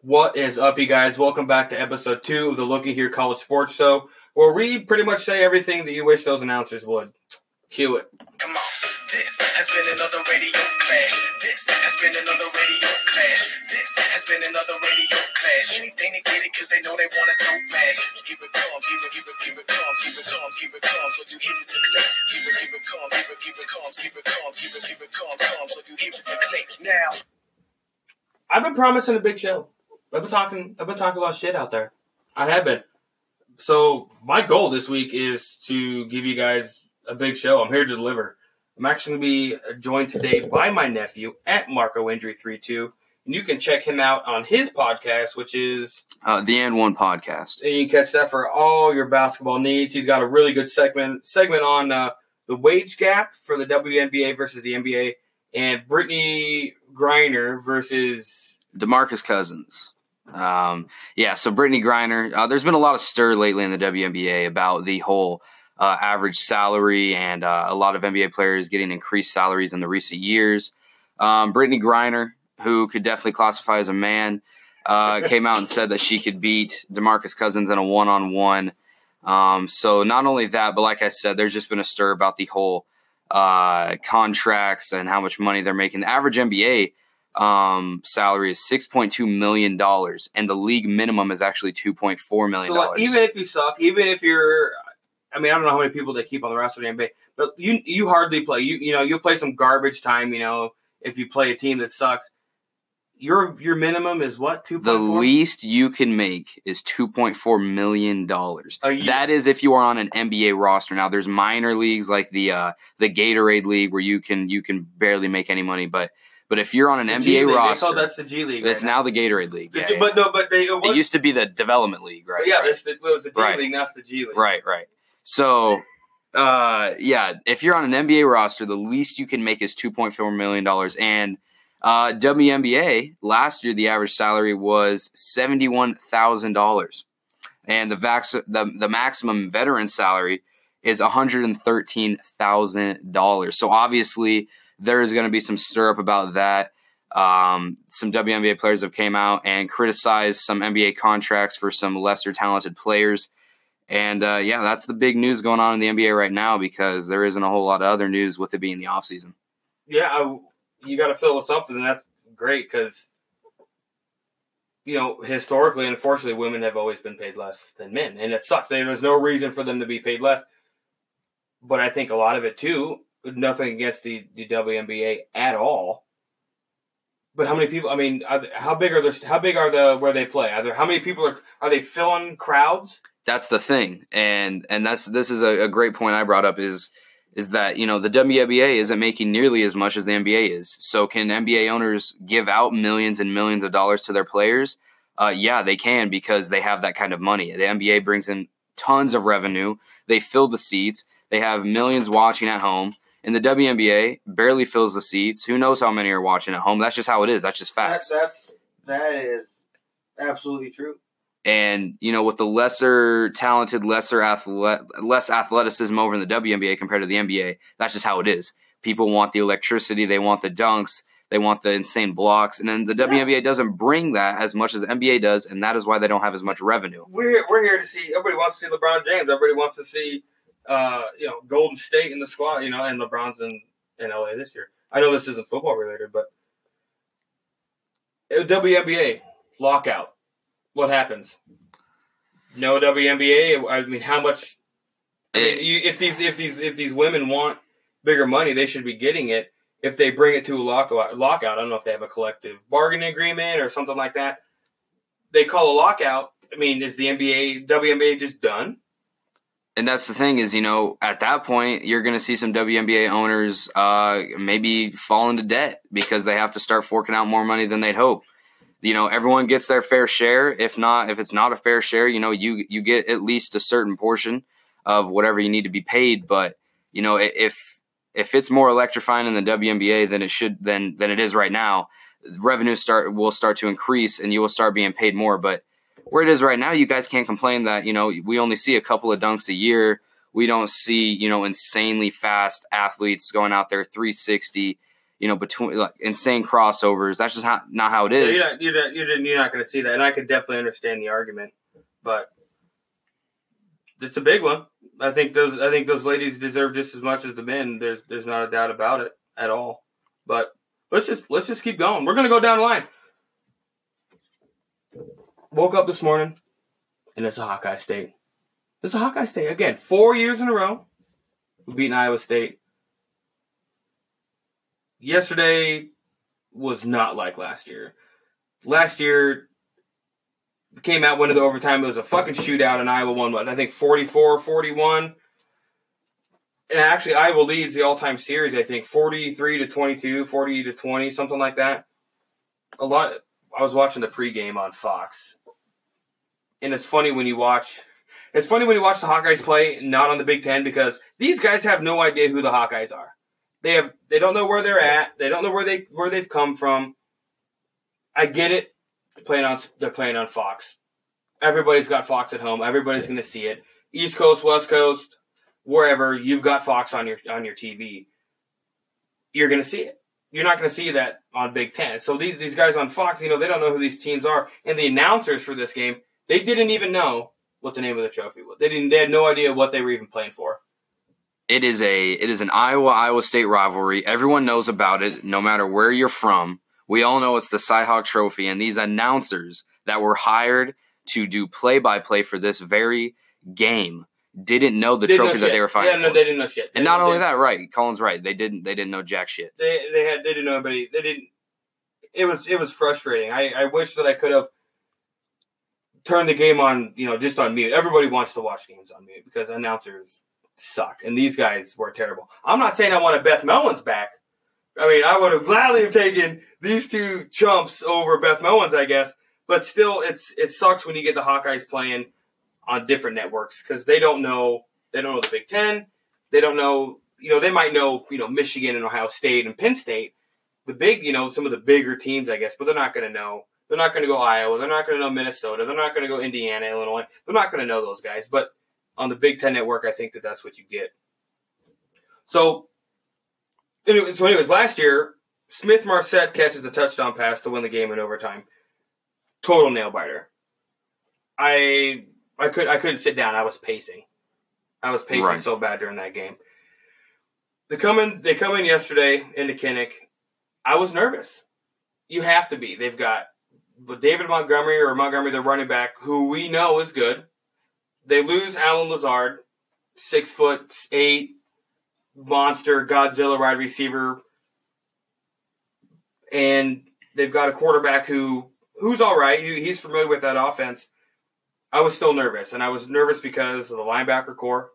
What is up, you guys? Welcome back to episode two of the Looky Here College Sports Show, where we pretty much say everything that you wish those announcers would. Cue it. Come on. This has been another radio clash. This has been another radio clash. This has been another radio clash. Anything to get it because they know they want it so bad. Here it comes, here it, here it, here it comes, here it comes, here it comes. So you hear it and click. Here it, here it comes, here it, here it comes, here it comes, here it, here it comes, comes. So you hear it and click. Now. I've been promising a big show. I've been talking. I've been talking a lot of shit out there. I have been. So my goal this week is to give you guys a big show. I'm here to deliver. I'm actually going to be joined today by my nephew at Marco Injury 32. And you can check him out on his podcast, which is Uh, the and one podcast. and you can catch that for all your basketball needs. He's got a really good segment segment on uh, the wage gap for the WNBA versus the NBA, and Brittney Griner versus Demarcus Cousins. Um, yeah, so Brittney Griner. Uh, there's been a lot of stir lately in the WNBA about the whole uh, average salary and uh, a lot of NBA players getting increased salaries in the recent years. Um, Brittney Griner, who could definitely classify as a man, uh, came out and said that she could beat Demarcus Cousins in a one-on-one. Um, so not only that, but like I said, there's just been a stir about the whole uh, contracts and how much money they're making. The average NBA um, salary is six point two million dollars, and the league minimum is actually two point four million so like, even if you suck, even if you're, I mean, I don't know how many people they keep on the roster the NBA, but you you hardly play. You you know you'll play some garbage time. You know if you play a team that sucks, your your minimum is what two the least you can make is two point four million dollars. That is if you are on an NBA roster. Now there's minor leagues like the uh, the Gatorade League where you can you can barely make any money, but but if you're on an The NBA G League, they roster, call that's the G League. it's right now the Gatorade League. The Yeah, G- but no, but they it, it used to be the Development League, right? yeah, right. the, it was the G Right. League, now it's the G League. Right, right. So, uh, yeah, if you're on an NBA roster, the least you can make is two point four million dollars. And uh, WNBA last year, the average salary was seventy one thousand dollars, and the vax the the maximum veteran salary is one hundred and thirteen thousand dollars. So obviously, there is going to be some stir up about that. Um, some WNBA players have came out and criticized some NBA contracts for some lesser talented players. And uh, yeah, that's the big news going on in the NBA right now because there isn't a whole lot of other news with it being the offseason. Yeah, I, you got to fill with something, that's great because you know historically, unfortunately, women have always been paid less than men, and it sucks. There's no reason for them to be paid less, but I think a lot of it too. Nothing against the, the WNBA at all. But how many people? I mean, are, how big are the how big are the where they play? Are there how many people are are they filling crowds? That's the thing, and and that's this is a, a great point I brought up is is that you know the WNBA isn't making nearly as much as the NBA is. So can NBA owners give out millions and millions of dollars to their players? Uh, yeah, they can because they have that kind of money. The NBA brings in tons of revenue. They fill the seats. They have millions watching at home. And the WNBA barely fills the seats. Who knows how many are watching at home? That's just how it is. That's just facts. that's that is absolutely true. And you know, with the lesser talented, lesser athlete, less athleticism over in the WNBA compared to the NBA, that's just how it is. People want the electricity, they want the dunks, they want the insane blocks, and then the Yeah. WNBA doesn't bring that as much as the NBA does, and that is why they don't have as much revenue. we're we're here to see. Everybody wants to see LeBron James. Everybody wants to see, uh, you know, Golden State in the squad. You know, and LeBron's in in LA this year. I know this isn't football related, but Uh, WNBA lockout. What happens? No WNBA. I mean, how much? I mean, you, if these if these if these women want bigger money, they should be getting it. If they bring it to a lockout, lockout, I don't know if they have a collective bargaining agreement or something like that. They call a lockout. I mean, is the NBA WNBA just done? And that's the thing is, you know, at that point, you're going to see some WNBA owners uh, maybe fall into debt because they have to start forking out more money than they'd hope. You know, everyone gets their fair share. If not, if it's not a fair share, you know, you you get at least a certain portion of whatever you need to be paid. But you know, if if it's more electrifying in the WNBA than it should than than it is right now, revenue start will start to increase and you will start being paid more. But where it is right now, you guys can't complain that you know we only see a couple of dunks a year. We don't see you know insanely fast athletes going out there 360. you know, between like insane crossovers. That's just how, not how it is. Yeah. You're not, you're not, you're not, going to see that, and I could definitely understand the argument, but it's a big one. I think those I think those ladies deserve just as much as the men. There's there's not a doubt about it at all. But let's just let's just keep going. We're gonna go down the line. Woke up this morning, and it's a Hawkeye State. It's a Hawkeye State again. Four years in a row, we beaten Iowa State. Yesterday was not like last year. Last year came out went into the overtime. It was a fucking shootout, and Iowa won what I think 44-41. And actually, Iowa leads the all-time series. I think forty-three to twenty-two, 40 to twenty, something like that. A lot. I was watching the pregame on Fox, and it's funny when you watch. It's funny when you watch the Hawkeyes play, not on the Big Ten, because these guys have no idea who the Hawkeyes are. They have. They don't know where they're at. They don't know where they where they've come from. I get it. They're playing on they're playing on Fox. Everybody's got Fox at home. Everybody's going to see it. East Coast, West Coast, wherever you've got Fox on your on your TV, you're going to see it. You're not going to see that on Big Ten. So these these guys on Fox, you know, they don't know who these teams are, and the announcers for this game, they didn't even know what the name of the trophy was. They didn't. They had no idea what they were even playing for. it is a it is an Iowa Iowa State rivalry. Everyone knows about it, no matter where you're from. We all know it's the Cyhawk Trophy, and these announcers that were hired to do play by play for this very game didn't know the Didn't know trophy that they were fighting Yeah, no, they didn't know shit. and not only that, right? Colin's right. They didn't they didn't know jack shit. they they had they didn't know anybody. They didn't. It was it was frustrating. I I wish that I could have turned the game on. You know, just on mute. Everybody wants to watch games on mute because announcers suck, and these guys were terrible. I'm not saying I wanted Beth Mowins back. I mean, I would have gladly have taken these two chumps over Beth Mowins, I guess. But still, it's it sucks when you get the Hawkeyes playing on different networks because they don't know they don't know the Big Ten. They don't know you know they might know you know Michigan and Ohio State and Penn State, the big you know some of the bigger teams I guess, but they're not going to know. They're not going to go Iowa. They're not going to know Minnesota. They're not going to go Indiana, Illinois. They're not going to know those guys. But on the Big Ten network, I think that that's what you get. So, anyway, so anyways, last year Smith Marsette catches a touchdown pass to win the game in overtime. Total nail biter. I I could I couldn't sit down. I was pacing. I was pacing Right. so bad during that game. They come in. They come in yesterday into Kinnick. I was nervous. You have to be. They've got David Montgomery or Montgomery, the running back, who we know is good. They lose Allen Lazard, six foot eight, monster, Godzilla wide receiver, and they've got a quarterback who who's all right. He's familiar with that offense. I was still nervous, and I was nervous because of the linebacker core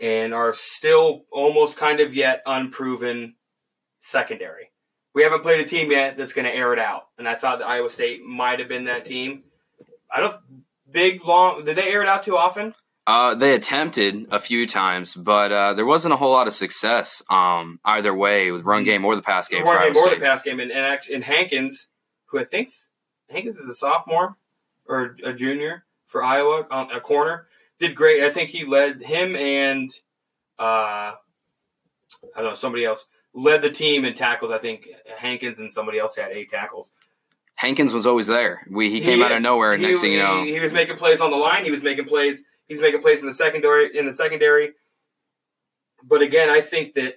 and are still almost kind of yet unproven secondary. We haven't played a team yet that's going to air it out, and I thought that Iowa State might have been that team. I don't big long. Did they air it out too often? Uh, they attempted a few times, but uh, there wasn't a whole lot of success um, either way with run game or the pass game. The for run game or the State. pass game, and and, and Hankins, who I think Hankins is a sophomore or a junior for Iowa on a corner, did great. I think he led him and uh, I don't know somebody else led the team in tackles. I think Hankins and somebody else had eight tackles. Hankins was always there. We he came out of nowhere. He, next thing you know, he, he was making plays on the line. He was making plays. He's making plays in the secondary. In the secondary, but again, I think that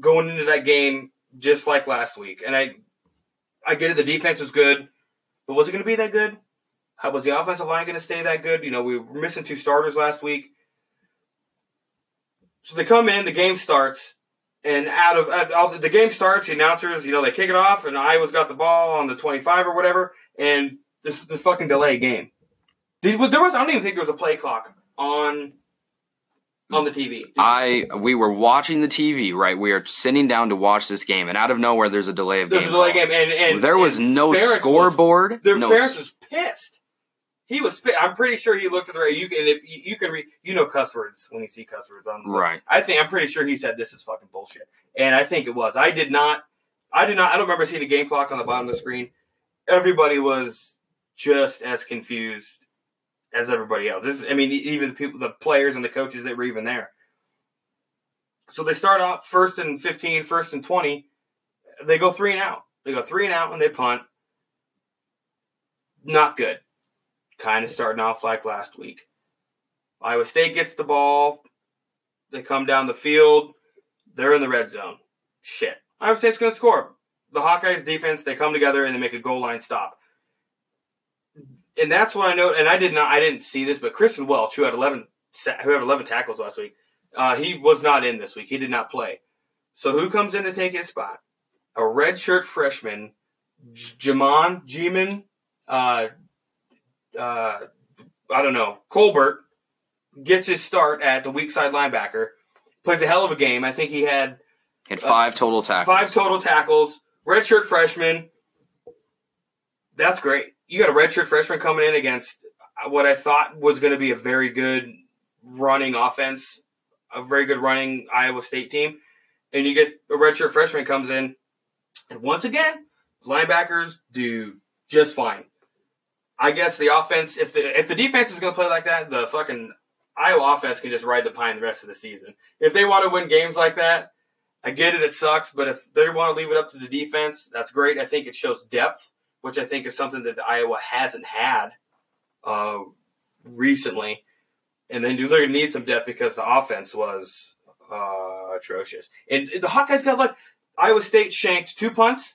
going into that game just like last week, and I, I get it. The defense was good, but was it going to be that good? How was the offensive line going to stay that good? You know, we were missing two starters last week, so they come in. The game starts. And out of uh, out- the game starts, the announcers, you know, they kick it off, and Iowa's got the ball on the twenty-five or whatever, and this is the fucking delay game. There was I don't even think there was a play clock on on the TV. I we were watching the TV. Right, we are sitting down to watch this game, and out of nowhere, there's a delay of There's game. a delay game, and, and there was and no Ferris was- scoreboard. Their no Ferris was pissed. He was. pi- I'm pretty sure he looked at the radio. You can, if you, you can read, you know, cuss words when you see cuss words on. right. I think I'm pretty sure he said this is fucking bullshit, and I think it was. I did not. I did not. I don't remember seeing a game clock on the bottom of the screen. Everybody was just as confused as everybody else. This, is, I mean, even the people, the players and the coaches that were even there. So they start off first and 15, first and 20. They go three and out. They go three and out and they punt. Not good. Kind of starting off like last week. Iowa State gets the ball. They come down the field. They're in the red zone. Shit. Iowa State's going to score. The Hawkeyes defense, they come together and they make a goal line stop. And that's what I know. And I did not, I didn't see this, but Kristian Welch, who had 11, who had 11 tackles last week, uh, he was not in this week. He did not play. So who comes in to take his spot? A redshirt freshman, J- Djimon uh, uh, I don't know, Colbert gets his start at the weak side linebacker. Plays a hell of a game. I think he had Had five total tackles. five total tackles. Redshirt freshman. That's great. You got a redshirt freshman coming in against what I thought was going to be a very good running offense, a very good running Iowa State team, and you get a redshirt freshman comes in, and once again, linebackers do just fine. I guess the offense, if the if the defense is going to play like that, the fucking Iowa offense can just ride the pine the rest of the season. If they want to win games like that, I get it, it sucks, but if they want to leave it up to the defense, that's great. I think it shows depth, which I think is something that the Iowa hasn't had uh, recently. And then they're going to need some depth because the offense was uh, atrocious. And the Hawkeyes got like Iowa State shanked two punts.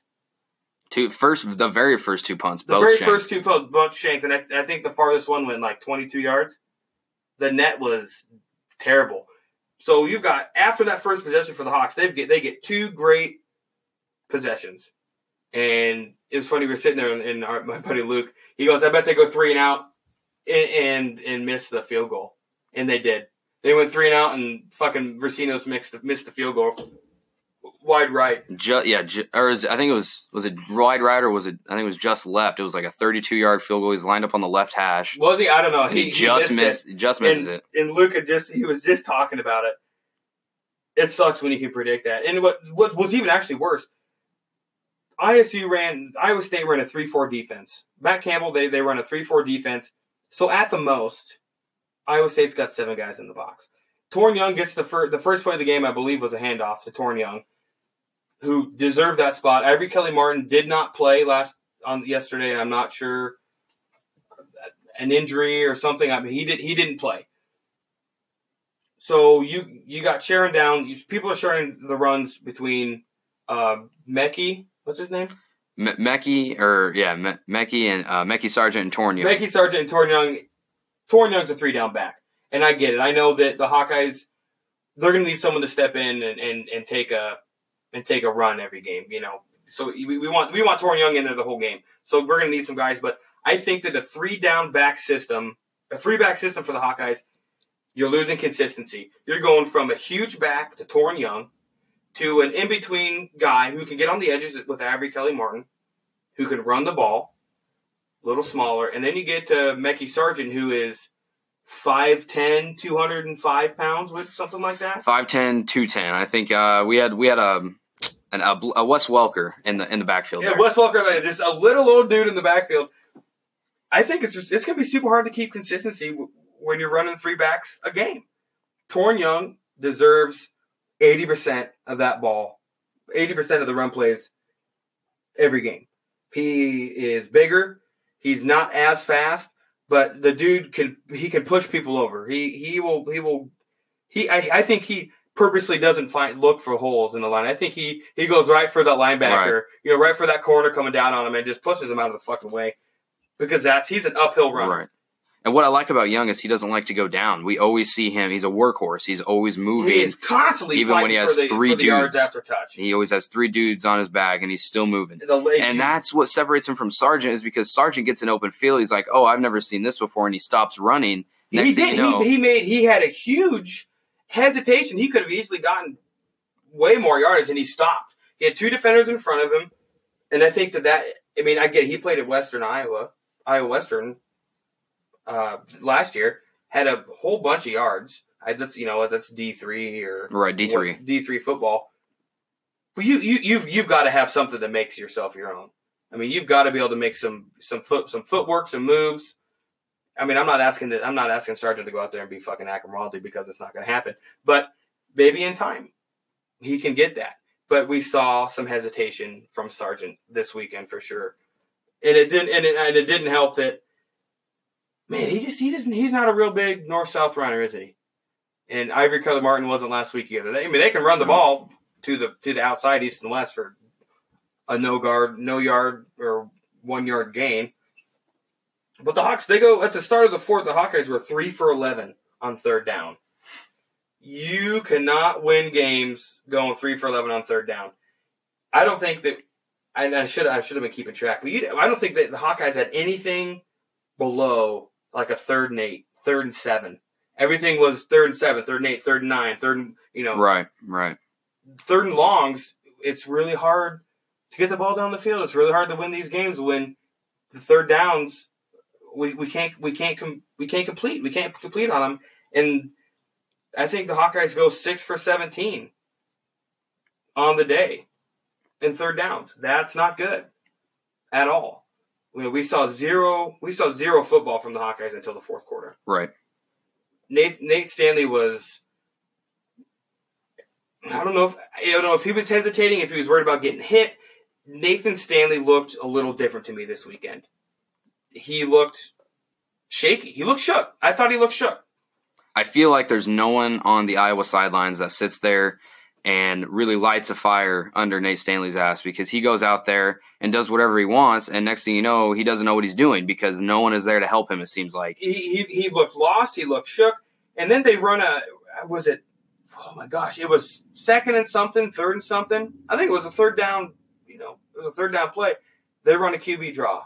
Two first, the very first two punts. But the very shanked. first two punts both shanked, and I, I think the farthest one went like 22 yards. The net was terrible. So you've got after that first possession for the Hawks, they get they get two great possessions, and it was funny. We were sitting there, and, and our, my buddy Luke, he goes, "I bet they go three and out, and and, and miss the field goal," and they did. They went three and out, and fucking Recinos missed the, missed the field goal, wide right. Ju- yeah, ju- or is, I think it was was it wide right or was it? I think it was just left. It was like a 32 yard field goal. He's lined up on the left hash. Was he? I don't know. He, He, just he missed. Just misses and, it. And Luca just he was just talking about it. It sucks when you can predict that. And what what was even actually worse, ISU ran Iowa State ran a three four defense. Matt Campbell they they run a three four defense. So at the most, Iowa State's got seven guys in the box. Toren Young gets the first the first play of the game, I believe, was a handoff to Toren Young, who deserved that spot. Ivory Kelly Martin did not play last on yesterday. I'm not sure an injury or something. I mean, he did he didn't play. So you you got Sharon down. You, people are sharing the runs between uh, Mekhi. What's his name? Me- Mekhi or yeah, Me- Mekhi and uh, Mekhi Sargent and Toren Young. Mekhi Sargent and Toren Young. Toren Young's a three down back, and I get it. I know that the Hawkeyes they're going to need someone to step in and, and, and take a and take a run every game. You know, so we, we want we want Toren Young into the whole game. So we're going to need some guys, but I think that a three down back system, a three back system for the Hawkeyes, you're losing consistency. You're going from a huge back to Toren Young to an in between guy who can get on the edges with Ivory Kelly Martin, who can run the ball, a little smaller, and then you get to Mekhi Sargent, who is 5'10", 205 pounds, with something like that. 5'10", 210. I think uh, we had we had a an, a, a Wes Welker in the in the backfield. Yeah, there. Wes Welker, just a little old dude in the backfield. I think it's just it's gonna be super hard to keep consistency w- when you're running three backs a game. Toren Young deserves eighty percent of that ball, eighty percent of the run plays every game. He is bigger. He's not as fast, but the dude can he can push people over. He he will he will he I, I think he purposely doesn't find look for holes in the line. I think he he goes right for that linebacker, Right. you know, right for that corner coming down on him and just pushes him out of the fucking way because that's he's an uphill runner. Right. And what I like about Young is he doesn't like to go down. We always see him. He's a workhorse. He's always moving. He is constantly Even when he has the, three dudes. after touch. He always has three dudes on his back, and he's still moving. And that's what separates him from Sargent is because Sargent gets an open field. He's like, "Oh, I've never seen this before," and he stops running. Next he thing did. you know, he, he made. He had a huge hesitation. He could have easily gotten way more yardage, and he stopped. He had two defenders in front of him, and I think that that. I mean, I get. He played at Western Iowa, Iowa Western, uh, last year. Had a whole bunch of yards. I, that's you know that's D three or right D three. D three football. But you you you've you've got to have something that makes yourself your own. I mean, you've got to be able to make some some foot some footwork, some moves. I mean, I'm not asking that. I'm not asking Sargent to go out there and be fucking Akram because it's not going to happen. But maybe in time, he can get that. But we saw some hesitation from Sargent this weekend for sure, and it didn't. And it, and it didn't help that. Man, he just he doesn't. He's not a real big north south runner, is he? And Ivory Kelly Martin wasn't last week either. They, I mean, they can run the ball to the to the outside east and west for a no guard, no yard or one yard gain. But the Hawks, they go at the start of the fourth. The Hawkeyes were three for eleven on third down. You cannot win games going three for eleven on third down. I don't think that. I, I should I should have been keeping track, but you, I don't think that the Hawkeyes had anything below like a third and eight, third and seven. Everything was third and seven, third and eight, third and nine, third and you know, Right, right. third and longs. It's really hard to get the ball down the field. It's really hard to win these games when the third downs we, we can't we can't com- we can't complete we can't complete on them. And I think the Hawkeyes go six for seventeen on the day in third downs. That's not good at all. You know, we saw zero we saw zero football from the Hawkeyes until the fourth quarter. Right. Nate Nate Stanley was. I don't know if I don't know if he was hesitating, if he was worried about getting hit. Nathan Stanley looked a little different to me this weekend. He looked shaky. He looked shook. I thought he looked shook. I feel like there's no one on the Iowa sidelines that sits there and really lights a fire under Nate Stanley's ass because he goes out there and does whatever he wants, and next thing you know, he doesn't know what he's doing because no one is there to help him. It seems like. He he, he looked lost. He looked shook. And then they run a was it? Oh my gosh! It was second and something, third and something. I think it was a third down. You know, it was a third down play. They run a QB draw.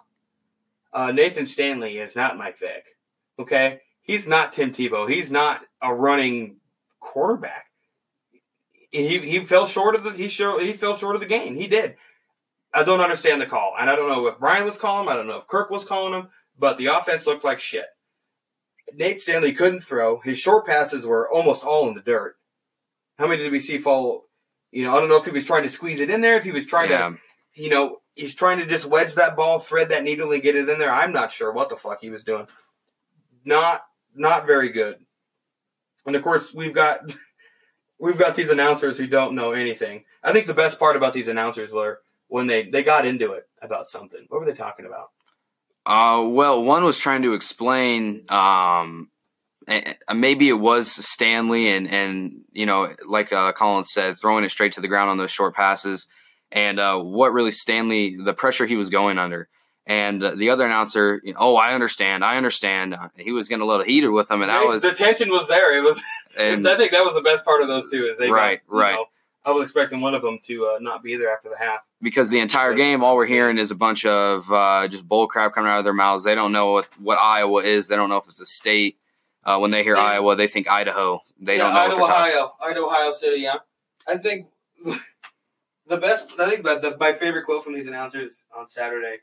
Uh, Nathan Stanley is not Mike Vick. Okay, he's not Tim Tebow. He's not a running quarterback. He he fell short of the he show, he fell short of the game. He did. I don't understand the call, and I don't know if Brian was calling him. I don't know if Kirk was calling him, but the offense looked like shit. Nate Stanley couldn't throw. His short passes were almost all in the dirt. How many did we see fall? You know, I don't know if he was trying to squeeze it in there, if he was trying Yeah. to, you know, he's trying to just wedge that ball, thread that needle, and get it in there. I'm not sure what the fuck he was doing. Not, not very good. And of course, we've got, we've got these announcers who don't know anything. I think the best part about these announcers were when they they got into it about something. What were they talking about? Uh, well, one was trying to explain. Um, maybe it was Stanley, and and you know, like uh, Colin said, throwing it straight to the ground on those short passes, and uh, what really Stanley, the pressure he was going under. And uh, the other announcer, you know, oh, I understand, I understand. Uh, he was getting a little heated with him, and that was, the tension was there. It was. and I think that was the best part of those two. Is they Right, you right. know, I was expecting one of them to uh, not be there after the half. because the entire game, all we're hearing is a bunch of uh, just bull crap coming out of their mouths. They don't know what, what Iowa is. They don't know if it's a state. Uh, when they hear Yeah. Iowa, they think Idaho. They yeah, don't know. Idaho, Ohio, Idaho, Ohio City. Yeah, I think the best. I think the, my favorite quote from these announcers on Saturday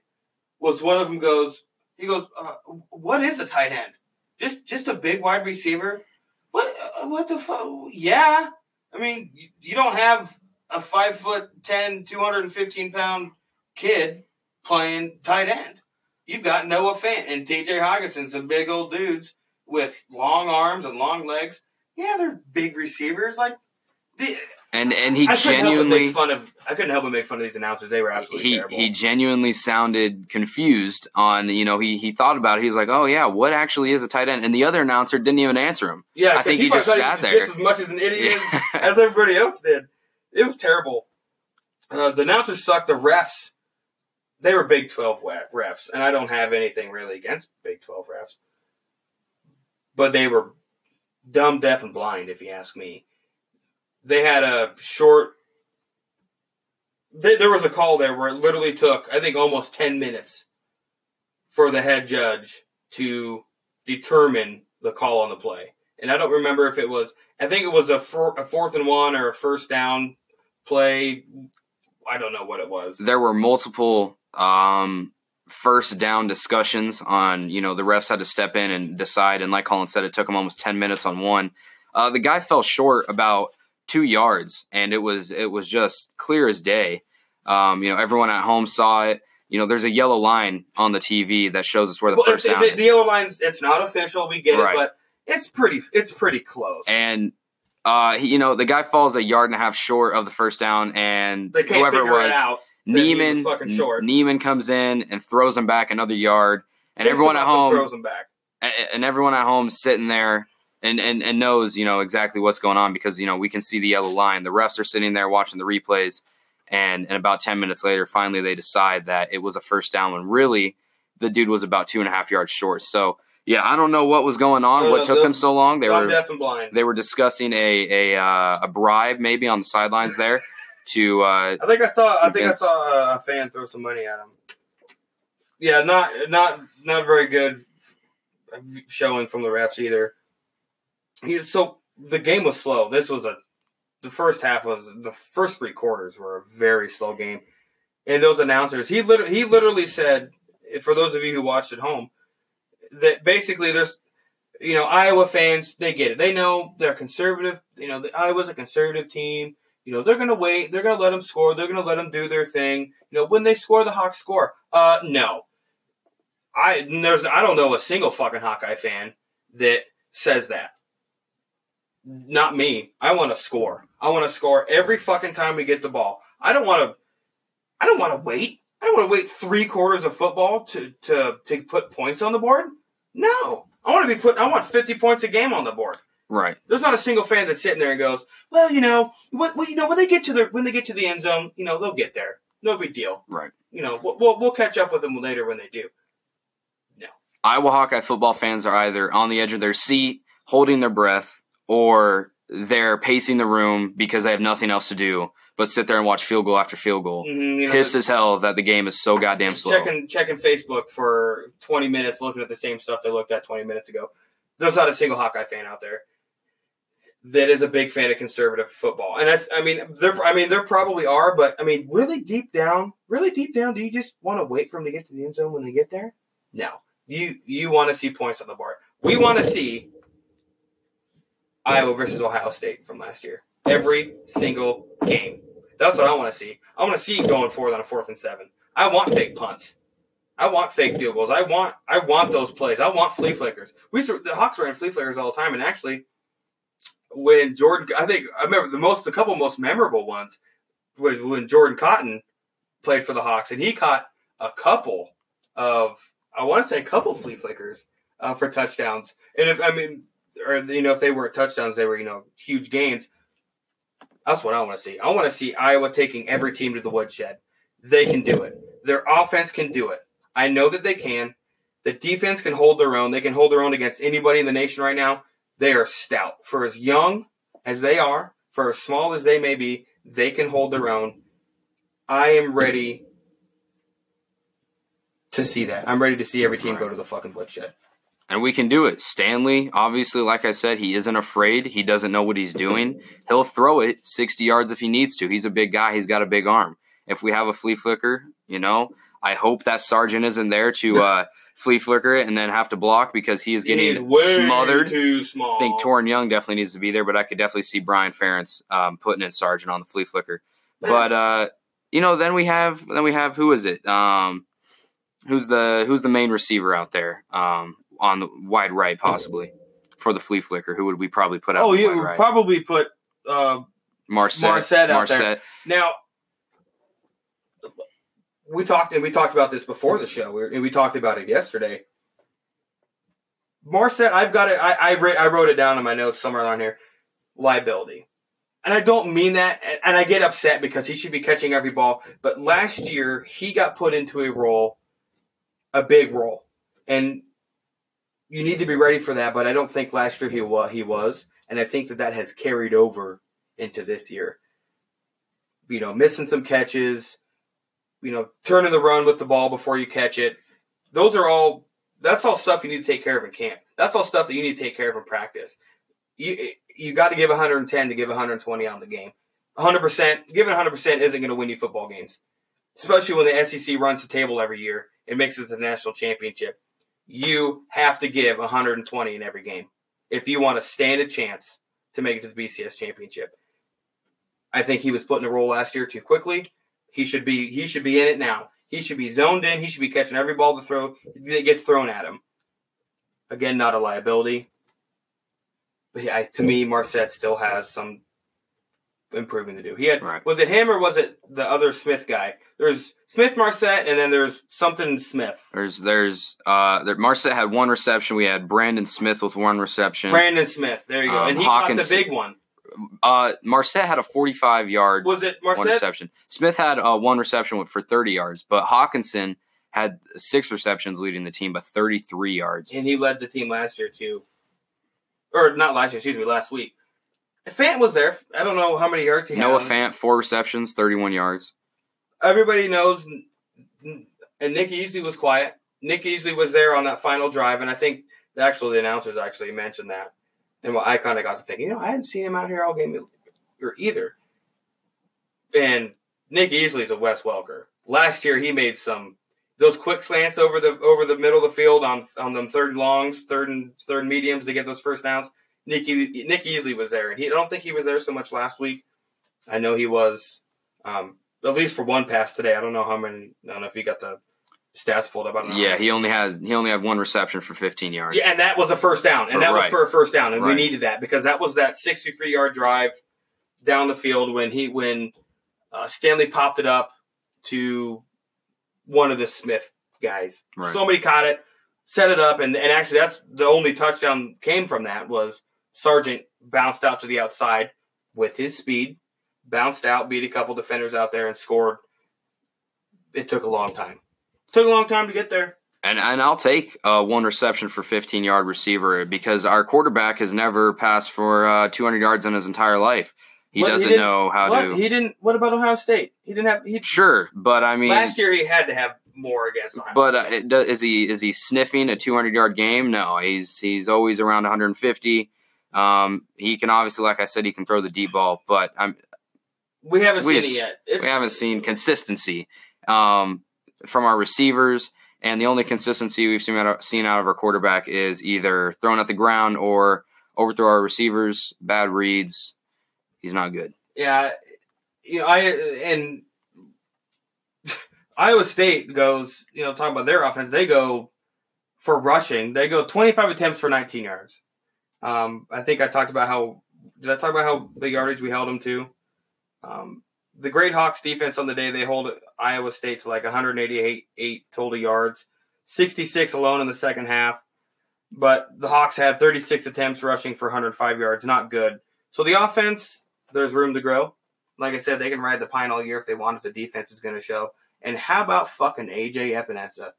was one of them goes. He goes, uh, "What is a tight end? Just just a big wide receiver? What uh, what the fuck? Yeah, I mean, you, you don't have a five foot 10, 215 pound kid playing tight end. You've got Noah Fant and TJ Hockenson, some big old dudes with long arms and long legs. Yeah, they're big receivers. Like, the, And and he I couldn't help but genuinely make fun of. I couldn't help but make fun of these announcers. They were absolutely he terrible. he genuinely sounded confused on you know he he thought about it. He was like, oh yeah, what actually is a tight end? And the other announcer didn't even answer him. yeah, I think he probably just sat there. just as much as an idiot as, as everybody else did. It was terrible. Uh, the announcers sucked. The refs, they were Big Twelve refs, and I don't have anything really against Big Twelve refs, but they were dumb, deaf, and blind. If you ask me, they had a short. There there was a call there where it literally took, I think, almost ten minutes for the head judge to determine the call on the play. And I don't remember if it was. I think it was a, a fourth and one or a first down play. I don't know what it was. there were multiple um, first down discussions on you know the refs had to step in and decide and like colin said it took him almost 10 minutes on one uh, the guy fell short about two yards and it was it was just clear as day um, you know everyone at home saw it you know there's a yellow line on the tv that shows us where the Well, first down the, the yellow lines. It's not official. We get Right. it, but it's pretty. It's pretty close. and Uh, he, you know, the guy falls a yard and a half short of the first down, and whoever it was, out. that was Niemann. Niemann comes in and throws him back another yard, and Picks everyone at home, throws him back. and everyone at home sitting there and, and, and knows you know exactly what's going on because you know we can see the yellow line. The refs are sitting there watching the replays, and and about ten minutes later, finally they decide that it was a first down when really the dude was about two and a half yards short. So yeah, I don't know what was going on, No, what no, took them so long. They were deaf and blind. they were discussing a a uh, a bribe maybe on the sidelines there to uh, I think I saw. I think I saw a, a fan throw some money at him. Yeah, not not not very good showing from the refs either. He so the game was slow. This was a the first half was the first three quarters were a very slow game, and those announcers he literally he literally said for those of you who watched at home that basically there's you know Iowa fans they get it they know they're conservative you know the, Iowa's a conservative team you know, they're to wait. They're to let them score. They're to let them do their thing. You know, when they score, the Hawks score. Uh, no. I there's I don't know a single fucking Hawkeye fan that says that. Not me. I want to score. I want to score every fucking time we get the ball. I don't want to. I don't want to wait. I don't want to wait three quarters of football to to to put points on the board. No, I want to be put. I want fifty points a game on the board. right. There's not a single fan that's sitting there and goes, "Well, you know, what, what you know when they get to the when they get to the end zone, you know, they'll get there. No big deal. Right. You know, we'll we'll, we'll catch up with them later when they do." No. Iowa Hawkeye football fans are either on the edge of their seat, holding their breath, or they're pacing the room because they have nothing else to do but sit there and watch field goal after field goal. Mhm, you know, Pissed as hell that the game is so goddamn slow. checking checking Facebook for 20 minutes, looking at the same stuff they looked at 20 minutes ago. There's not a single Hawkeye fan out there that is a big fan of conservative football, and I, I mean, there, I mean, there probably are, but I mean, really deep down, really deep down, do you just want to wait for them to get to the end zone when they get there? No, you you want to see points on the board. We want to see Iowa versus Ohio State from last year. Every single game. That's what I want to see. I want to see going forward on a fourth and seven. I want fake punts. I want fake field goals. I want I want those plays. I want flea flickers. We the Hawks ran flea flickers all the time, and actually, when Jordan, I think I remember the most, the couple most memorable ones was when Jordan Cotton played for the Hawks, and he caught a couple of I want to say a couple flea flickers uh, for touchdowns. And if I mean, or you know, if they weren't touchdowns, they were you know huge gains. That's what I want to see. I want to see Iowa taking every team to the woodshed. They can do it. Their offense can do it. I know that they can. The defense can hold their own. They can hold their own against anybody in the nation right now. They are stout. For as young as they are, for as small as they may be, they can hold their own. I am ready to see that. I'm ready to see every team go to the fucking woodshed. And we can do it. Stanley, obviously, like I said, he isn't afraid. He doesn't know what he's doing. He'll throw it 60 yards if he needs to. He's a big guy. He's got a big arm. If we have a flea flicker, you know, I hope that Sargent isn't there to uh, flea flicker it and then have to block because he is getting way smothered. too small. I think Toren Young definitely needs to be there, but I could definitely see Brian Ferentz um, putting in Sargent on the flea flicker. But uh, you know, then we have then we have who is it? Um, who's the who's the main receiver out there um, on the wide right possibly for the flea flicker? Who would we probably put out? Oh, you would right? probably put uh, Marsette. Marsette out there. Now, we talked and we talked about this before the show, we- and we talked about it yesterday. Marsette, I've got it. I I, wrote it down in my notes somewhere on here. Liability, and I don't mean that. and- And I get upset because he should be catching every ball. But last year he got put into a role, a big role, and you need to be ready for that. But I don't think last year he was. He was, and I think that that has carried over into this year. You know, missing some catches, you know, turning the run with the ball before you catch it. Those are all. That's all stuff you need to take care of in camp. That's all stuff that you need to take care of in practice. You you got to give 110 to give 120 on the game. 100 percent giving 100 percent isn't going to win you football games, especially when the SEC runs the table every year and makes it to the national championship. You have to give 120 in every game if you want to stand a chance to make it to the BCS championship. I think he was put in the role last year too quickly. He should be he should be in it now. He should be zoned in. He should be catching every ball to throw that gets thrown at him. Again, not a liability. But yeah, I, to me, Marsette still has some improving to do. He had Right. was it him or was it the other Smith guy? There's Smith Marsette and then there's something Smith. There's there's uh there, Marsette had one reception. We had Brandon Smith with one reception. Brandon Smith. There you go. Um, and he caught Hawkins- the big one. uh Marsette had a 45 yard Was it one Marsette? reception. Smith had uh, one reception with- for 30 yards, but Hockenson had six receptions leading the team by 33 yards. And he led the team last year too. Or not last year, excuse me, last week. Fant was there. I don't know how many yards he had. Noah Fant four receptions, 31 yards. Everybody knows, and Nick Easley was quiet. Nick Easley was there on that final drive, and I think actually the announcers actually mentioned that. And well, I kind of got to thinking, you know, I hadn't seen him out here all game or either. And Nick Easley's a Wes Welker. Last year, he made some those quick slants over the over the middle of the field on on them third longs, third and third mediums to get those first downs. Nick Nick Easley was there, and he I don't think he was there so much last week. I know he was. Um, at least for one pass today. I don't know how many. I don't know if he got the stats pulled up. I don't know. Yeah, he only has he only had one reception for 15 yards. Yeah, and that was a first down, and that was for a first down, and we needed that because that was that 63 yard drive down the field when he when uh, Stanley popped it up to one of the Smith guys. Right. Somebody caught it, set it up, and and actually that's the only touchdown came from that was Sargent bounced out to the outside with his speed, bounced out, beat a couple defenders out there, and scored. It took a long time. Took a long time to get there. And and I'll take uh, one reception for 15 yard receiver because our quarterback has never passed for uh, 200 yards in his entire life. He doesn't didn't- know how What to. he didn't? What about Ohio State? He didn't have. He sure, but I mean, last year he had to have more against Ohio. but uh, is he is he sniffing a 200 yard game? No, he's he's always around 150. Um, he can obviously, like I said, he can throw the deep ball, but I'm, we haven't we seen just- it yet. It's, we haven't seen consistency um, from our receivers, and the only consistency we've seen out, of, seen out of our quarterback is either thrown at the ground or overthrow our receivers, bad reads. He's not good. Yeah, you know, I and Iowa State goes. You know, talking about their offense, they go for rushing. They go 25 attempts for 19 yards. Um, I think I talked about how. Did I talk about how the yardage we held them to? Um, the Great Hawks defense on the day they hold Iowa State to like 188 total yards, 66 alone in the second half. But the Hawks had 36 attempts rushing for 105 yards. Not good. So the offense, there's room to grow. Like I said, they can ride the pine all year if they want. If the defense is going to show. And how about fucking AJ Epenesa?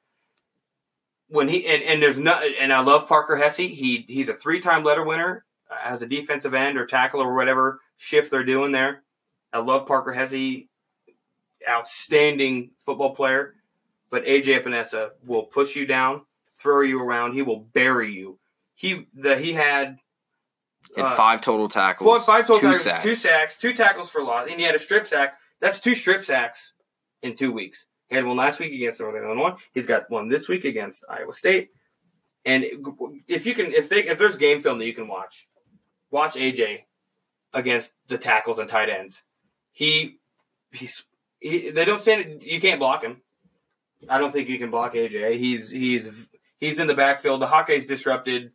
When he and, and there's no and I love Parker Hesse. He he's a three time letter winner uh, as a defensive end or tackle or whatever shift they're doing there. I love Parker Hesse, outstanding football player. But AJ Epenesa will push you down, throw you around. He will bury you. He the he had had uh, five total tackles, Four, five total two tackles, sacks. two sacks, two tackles for loss, and he had a strip sack. That's two strip sacks in two weeks. He had one last week against Northern Illinois. He's got one this week against Iowa State. And if you can, if they, if there's game film that you can watch, watch AJ against the tackles and tight ends. He, he's, he, they don't stand. You can't block him. I don't think you can block AJ. He's he's he's in the backfield. The Hawkeyes disrupted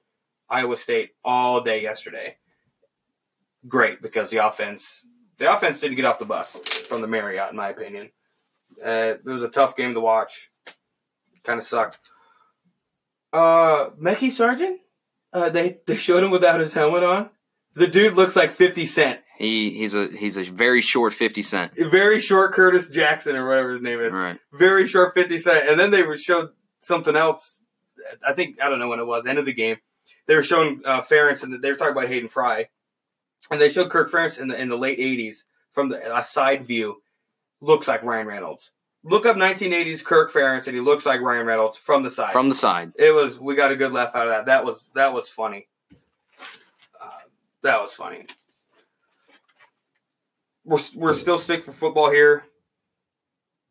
Iowa State all day yesterday great because the offense the offense didn't get off the bus from the Marriott, in my opinion. Uh, it was a tough game to watch. Kind of sucked. Uh, Mekhi Sargent, uh, they they showed him without his helmet on. The dude looks like Fifty Cent, He he's a he's a very short 50 cent. very short Curtis Jackson or whatever his name is. Right. very short 50 cent. And then they were showed something else. I think, I don't know when it was, end of the game. They were showing uh, Ferentz and they were talking about Hayden Fry. And they showed Kirk Ferentz in the, in the late 80s from the, a side view. Looks like Ryan Reynolds. Look up 1980s Kirk Ferentz and he looks like Ryan Reynolds from the side. From the side. it was, we got a good laugh out of that. That was, that was funny. Uh, that was funny. We're, we're still stick for football here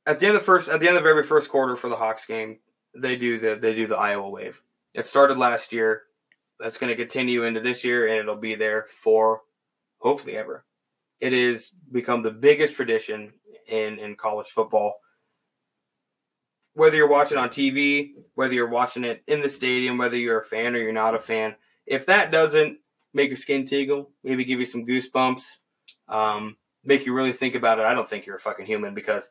at the end of the first at the end of every first quarter for the Hawks game, they do the they do the Iowa wave. It started last year. That's going to continue into this year, and it'll be there for hopefully ever. It has become the biggest tradition in in college football. Whether you're watching on TV, whether you're watching it in the stadium, whether you're a fan or you're not a fan, if that doesn't make your skin tingle, maybe give you some goosebumps, um, make you really think about it. I don't think you're a fucking human because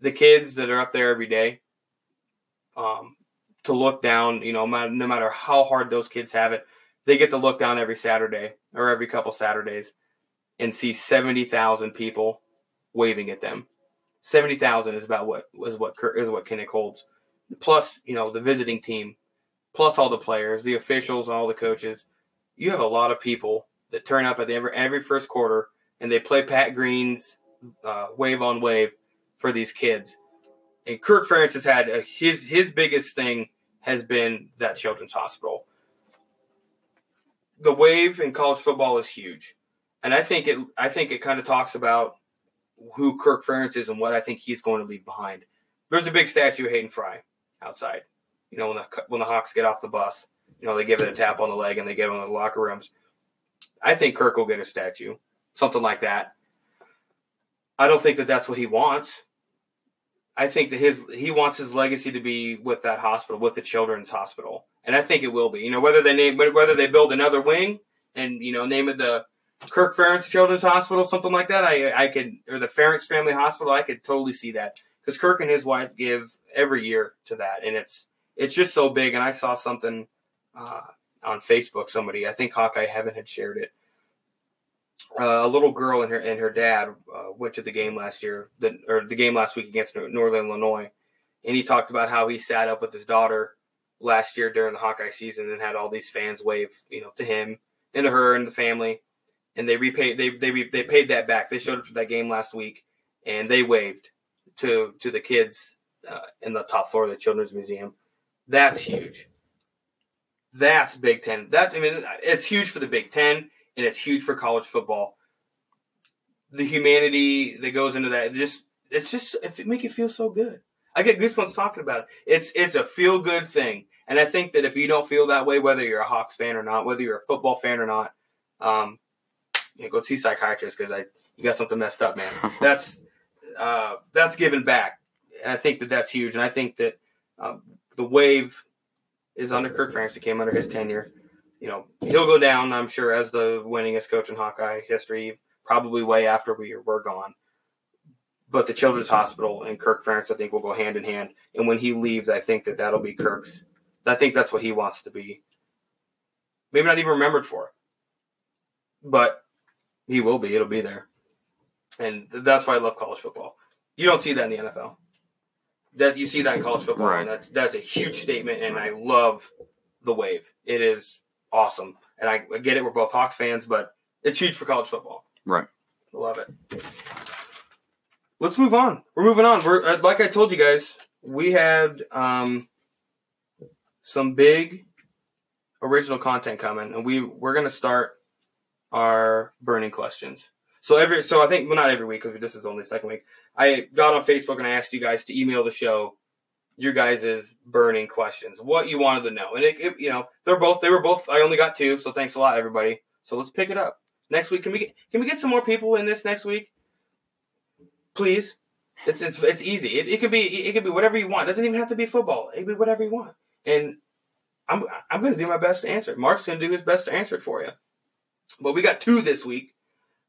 the kids that are up there every day, um, to look down, you know, no matter how hard those kids have it, they get to look down every Saturday or every couple Saturdays and see 70,000 people waving at them. 70,000 is about what is what is what Kinnick holds. Plus, you know, the visiting team, plus all the players, the officials, all the coaches. You have a lot of people that turn up at every, every first quarter and they play Pat Green's uh, wave on wave for these kids. And Kirk Ferentz has had a, his his biggest thing has been that children's hospital. The wave in college football is huge, and I think it I think it kind of talks about who Kirk Ferentz is and what I think he's going to leave behind. There's a big statue of Hayden Fry outside. You know when the when the Hawks get off the bus, you know they give it a tap on the leg and they get on the locker rooms. I think Kirk will get a statue, something like that. I don't think that that's what he wants. I think that his he wants his legacy to be with that hospital, with the children's hospital, and I think it will be. You know, whether they name whether they build another wing and you know name it the Kirk Ferentz Children's Hospital, something like that. I I could or the Ferentz Family Hospital. I could totally see that because Kirk and his wife give every year to that, and it's it's just so big. And I saw something uh, on Facebook. Somebody, I think Hawkeye Heaven had shared it. Uh, a little girl and her and her dad uh, went to the game last year, the, or the game last week against Northern Illinois, and he talked about how he sat up with his daughter last year during the Hawkeye season and had all these fans wave, you know, to him and to her and the family, and they repaid they they they paid that back. They showed up to that game last week, and they waved to to the kids uh, in the top floor of the Children's Museum. That's huge. That's Big Ten. That I mean, it's huge for the Big Ten and it's huge for college football. The humanity that goes into that, just it's just it make you feel so good. I get goosebumps talking about it. It's it's a feel good thing, and I think that if you don't feel that way, whether you're a Hawks fan or not, whether you're a football fan or not, um, you know, go see a psychiatrist because I you got something messed up, man. That's uh, that's giving back, and I think that that's huge. And I think that um, the wave is under Kirk Ferentz. It came under his tenure you know, he'll go down, I'm sure, as the winningest coach in Hawkeye history, probably way after we, we're gone. But the Children's Hospital and Kirk Ferentz, I think, will go hand in hand. And when he leaves, I think that that'll be Kirk's. I think that's what he wants to be. Maybe not even remembered for. But he will be. It'll be there. And that's why I love college football. You don't see that in the NFL. That you see that in college football, Right. and that's that's a huge statement. And I love the wave. It is awesome, and I, I get it. We're both Hawks fans, but it's huge for college football. Right. Love it. Let's move on. We're moving on. We're uh, like I told you guys, we had um, some big original content coming, and we we're gonna start our burning questions. So every so I think well not every week because this is only the second week. I got on Facebook and I asked you guys to email the show your guys' burning questions, what you wanted to know, and it, it you know they're both they were both I only got two, so thanks a lot everybody. So let's pick it up next week. Can we get can we get some more people in this next week? Please. It's it's it's easy. It, it could be it could be whatever you want. It doesn't even have to be football. It could be whatever you want. And I'm I'm gonna do my best to answer it. Mark's gonna do his best to answer it for you. But we got two this week,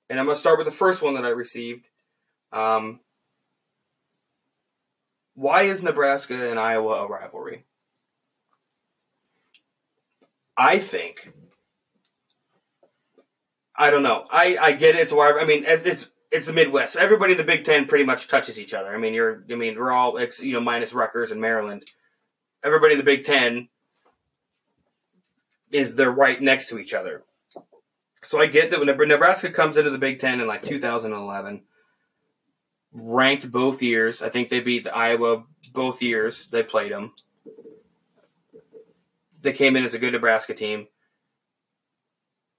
and I'm gonna start with the first one that I received. Um, why is Nebraska and Iowa a rivalry? I think. I don't know. I, I get it. It's rivalry. I mean, it's it's the Midwest. Everybody in the Big Ten pretty much touches each other. I mean, you're. I mean, we're all you know minus Rutgers and Maryland. Everybody in the Big Ten is they're right next to each other. So I get that when Nebraska comes into the Big Ten in like 2011, ranked both years. I think they beat the Iowa both years they played them. They came in as a good Nebraska team.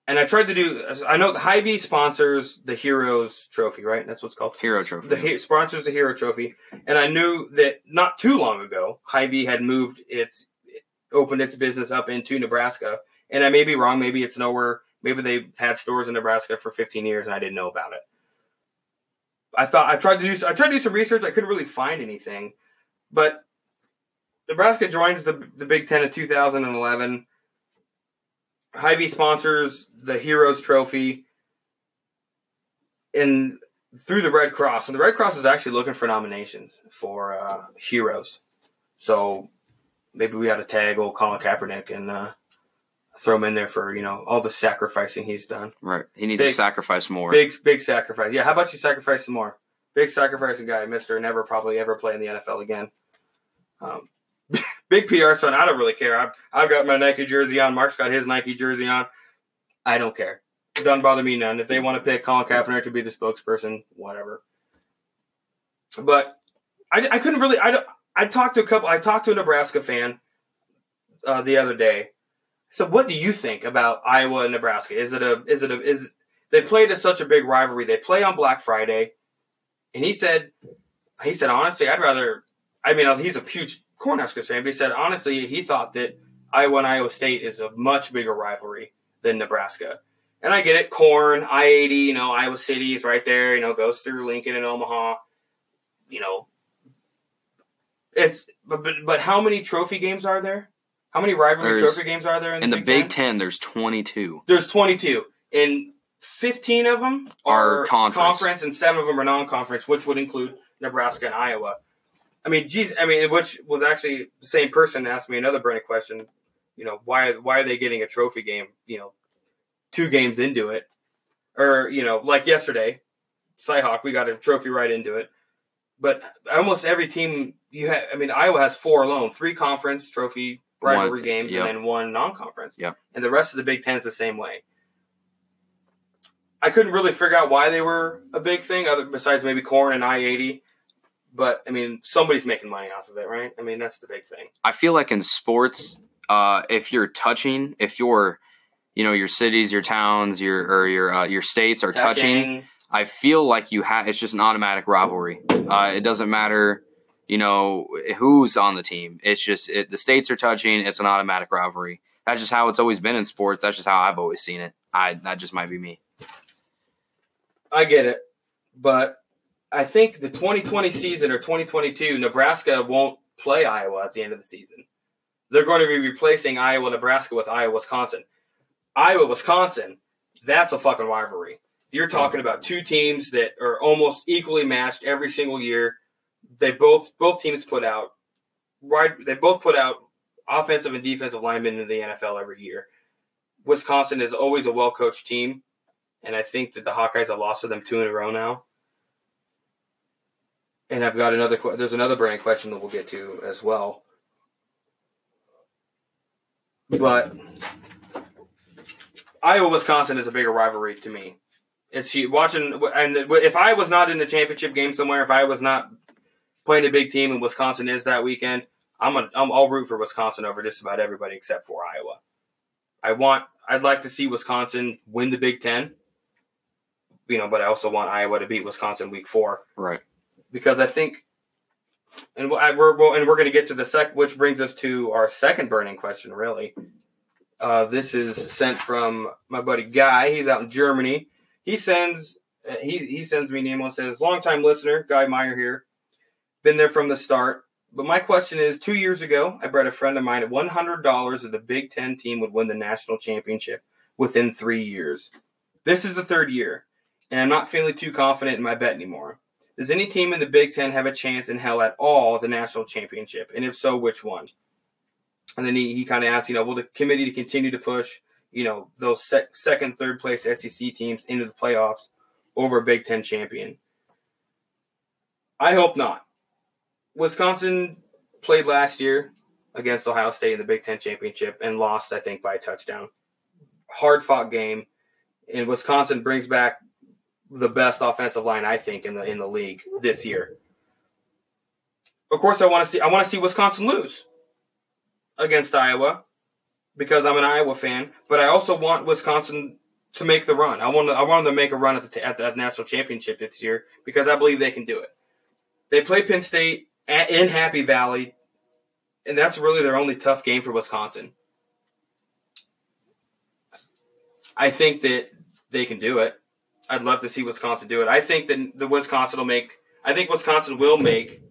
And I tried to do. I know Hy-Vee sponsors the Heroes Trophy, right? That's what's called Hero Trophy. The he- sponsors the Hero Trophy, and I knew that not too long ago, Hy-Vee had moved its opened its business up into Nebraska. And I may be wrong. Maybe it's nowhere. Maybe they've had stores in Nebraska for 15 years, and I didn't know about it. I thought I tried to do. I tried to do some research. I couldn't really find anything, but Nebraska joins the the Big Ten in 2011. Hy-Vee sponsors the Heroes Trophy and through the Red Cross, and the Red Cross is actually looking for nominations for uh, heroes. So maybe we ought to tag old Colin Kaepernick and uh, throw him in there for you know all the sacrificing he's done. Right. He needs to sacrifice more. Big big sacrifice. Yeah, how about you sacrifice some more? Big sacrificing guy, Mister. Never probably ever play in the NFL again. Um, big PR son. I don't really care. I've I've got my Nike jersey on. Mark's got his Nike jersey on. I don't care. It doesn't bother me none. If they want to pick Colin Kaepernick to be the spokesperson, whatever. But I, I couldn't really. I don't. I talked to a couple. I talked to a Nebraska fan uh, the other day. So, what do you think about Iowa and Nebraska? Is it a? Is it a? Is they played as such a big rivalry? They play on Black Friday, and he said, he said honestly, I'd rather. I mean, he's a huge Cornhuskers fan, but he said honestly, he thought that Iowa and Iowa State is a much bigger rivalry than Nebraska. And I get it, Corn, I eighty, you know, Iowa City is right there, you know, goes through Lincoln and Omaha, you know. It's but but, but how many trophy games are there? How many rivalry There's- trophy games are there in, In the Big Big Ten? Ten, there's 22. There's 22, and 15 of them Are are, conference. and seven of them are non-conference, which would include Nebraska and Iowa. I mean, geez, I mean, which was actually the same person asked me another burning question. You know, why why are they getting a trophy game? You know, two games into it, or you know, like yesterday, Cyhawk, we got a trophy right into it. But almost every team you have, I mean, Iowa has four alone, three conference trophy rivalry One- games, yep. and then one non-conference. Yep. And the rest of the Big Ten is the same way. I couldn't really figure out why they were a big thing, other besides maybe corn and I eighty. But I mean, somebody's making money off of it, right? I mean, that's the big thing. I feel like in sports, uh, if you're touching, if your, you know, your cities, your towns, your or your uh, your states are touching, I feel like you have. It's just an automatic rivalry. Uh, it doesn't matter, you know, who's on the team. It's just it, the states are touching. It's an automatic rivalry. That's just how it's always been in sports. That's just how I've always seen it. I that just might be me. I get it, but I think the 2020 season or 2022, Nebraska won't play Iowa at the end of the season. They're going to be replacing Iowa, Nebraska with Iowa, Wisconsin. Iowa, Wisconsin, that's a fucking rivalry. You're talking about two teams that are almost equally matched every single year. They both both teams put out right. They both put out offensive and defensive linemen in the NFL every year. Wisconsin is always a well coached team and I think that the Hawkeyes have lost to them two in a row now. And I've got another. There's another burning question that we'll get to as well. But Iowa Wisconsin is a bigger rivalry to me. It's watching, and if I was not in a championship game somewhere, if I was not playing a big team and Wisconsin is that weekend, I'm a, I'm I'll root for Wisconsin over just about everybody except for Iowa. I want I'd like to see Wisconsin win the Big Ten. You know, but I also want Iowa to beat Wisconsin week four Right. because I think, and we're well, and we're going to get to the sec, which brings us to our second burning question. Really, uh, this is sent from my buddy Guy. He's out in Germany. He sends he he sends me an email and says, "Longtime listener, Guy Meyer here, been there from the start." But my question is, two years ago, I bet a friend of mine at one hundred dollars that the Big Ten team would win the national championship within three years. This is the third year, and I'm not feeling too confident in my bet anymore. Does any team in the Big Ten have a chance in hell at all at the national championship? And if so, which one? And then he, he kind of asked, you know, will the committee continue to push, you know, those sec- second, third place SEC teams into the playoffs over a Big Ten champion? I hope not. Wisconsin played last year against Ohio State in the Big Ten championship and lost, I think, by a touchdown. Hard fought game. And Wisconsin brings back the best offensive line I think in the in the league this year. Of course, I want to see I want to see Wisconsin lose against Iowa because I'm an Iowa fan, but I also want Wisconsin to make the run. I want to, I want them to make a run at the at the national championship this year because I believe they can do it. They play Penn State at, in Happy Valley, and that's really their only tough game for Wisconsin. I think that they can do it. I'd love to see Wisconsin do it. I think that the Wisconsin will make. I think Wisconsin will make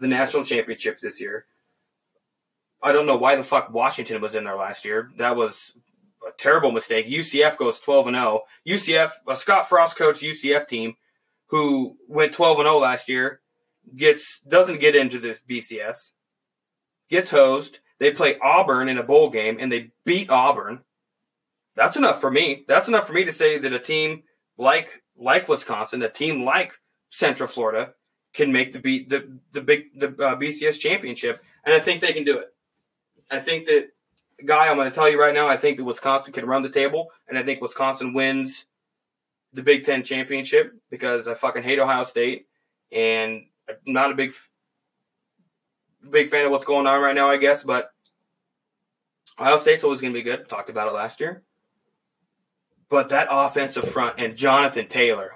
the national championship this year. I don't know why the fuck Washington was in there last year. That was a terrible mistake. UCF goes 12 and 0. UCF, a Scott Frost coach UCF team who went 12 and 0 last year gets doesn't get into the BCS. Gets hosed. They play Auburn in a bowl game and they beat Auburn. That's enough for me. That's enough for me to say that a team like like Wisconsin, a team like Central Florida can make the beat the the big the uh, BCS championship, and I think they can do it. I think that guy, I'm going to tell you right now, I think that Wisconsin can run the table, and I think Wisconsin wins the Big Ten championship because I fucking hate Ohio State, and I'm not a big big fan of what's going on right now, I guess, but Ohio State's always going to be good. Talked about it last year. But that offensive front and Jonathan Taylor,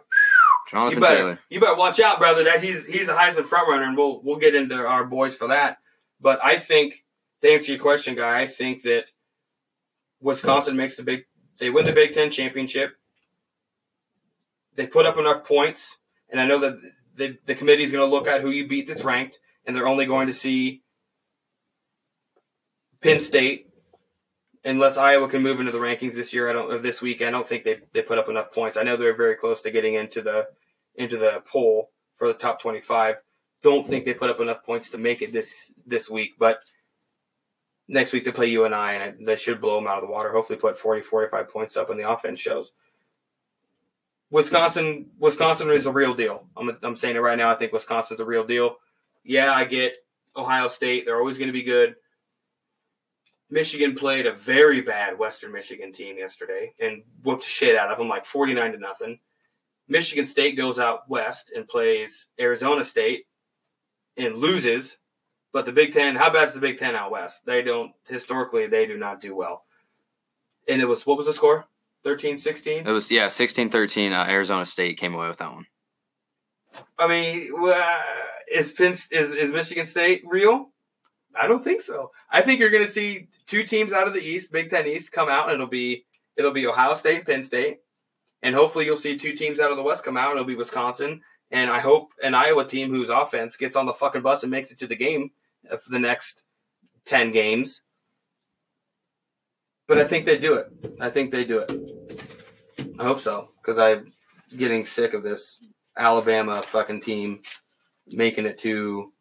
Jonathan you better, Taylor. You better watch out, brother. That he's he's a Heisman front runner, and we'll we'll get into our boys for that. But I think to answer your question, guy, I think that Wisconsin makes the big. They win the Big Ten championship. They put up enough points, and I know that the the committee is going to look at who you beat that's ranked, and they're only going to see Penn State. Unless Iowa can move into the rankings this year, I don't. Or this week, I don't think they they put up enough points. I know they're very close to getting into the into the poll for the top twenty five. Don't think they put up enough points to make it this this week, but next week they play UNI, and I, and they should blow them out of the water. Hopefully, put 40, 45 points up when the offense shows. Wisconsin, Wisconsin is a real deal. I'm, I'm saying it right now. I think Wisconsin's a real deal. Yeah, I get Ohio State. They're always going to be good. Michigan played a very bad Western Michigan team yesterday and whooped shit out of them, like 49 to nothing. Michigan State goes out west and plays Arizona State and loses but the Big Ten, how bad is the Big Ten out west? They don't historically they do not do well. And it was what was the score? 13-16? It was yeah, 16-13, uh, Arizona State came away with that one. I mean, uh, is Penn, is is Michigan State real? I don't think so. I think you're going to see two teams out of the East, Big Ten East, come out, and it'll be it'll be Ohio State, and Penn State, and hopefully you'll see two teams out of the West come out, and it'll be Wisconsin, and I hope an Iowa team whose offense gets on the fucking bus and makes it to the game for the next 10 games. But I think they do it. I think they do it. I hope so because I'm getting sick of this Alabama fucking team making it to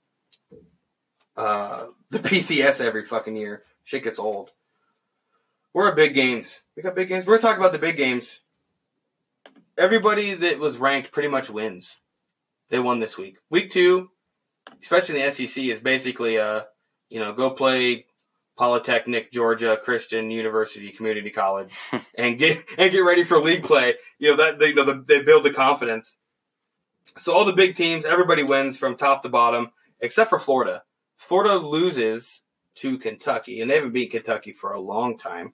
uh, the BCS every fucking year. Shit gets old. We're at big games. We got big games. We're talking about the big games. Everybody that was ranked pretty much wins. They won this week. Week two, especially in the SEC, is basically a you know, go play Polytechnic, Georgia Christian University Community College, and get and get ready for league play. You know that they, you know the, they build the confidence. So all the big teams, everybody wins from top to bottom, except for Florida. Florida loses to Kentucky, and they haven't beat Kentucky for a long time.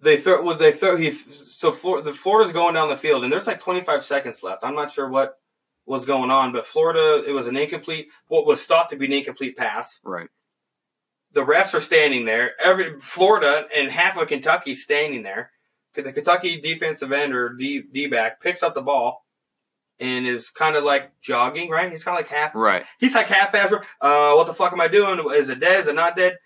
They throw well, they throw he so Florida, the Florida's going down the field, and there's like 25 seconds left. I'm not sure what was going on, but Florida it was an incomplete, what was thought to be an incomplete pass. Right. The refs are standing there. Every Florida and half of Kentucky standing there. The Kentucky defensive end or D, D back picks up the ball and is kind of like jogging, right? He's kind of like half. Right. He's like half assed. Uh, what the fuck am I doing? Is it dead? Is it not dead?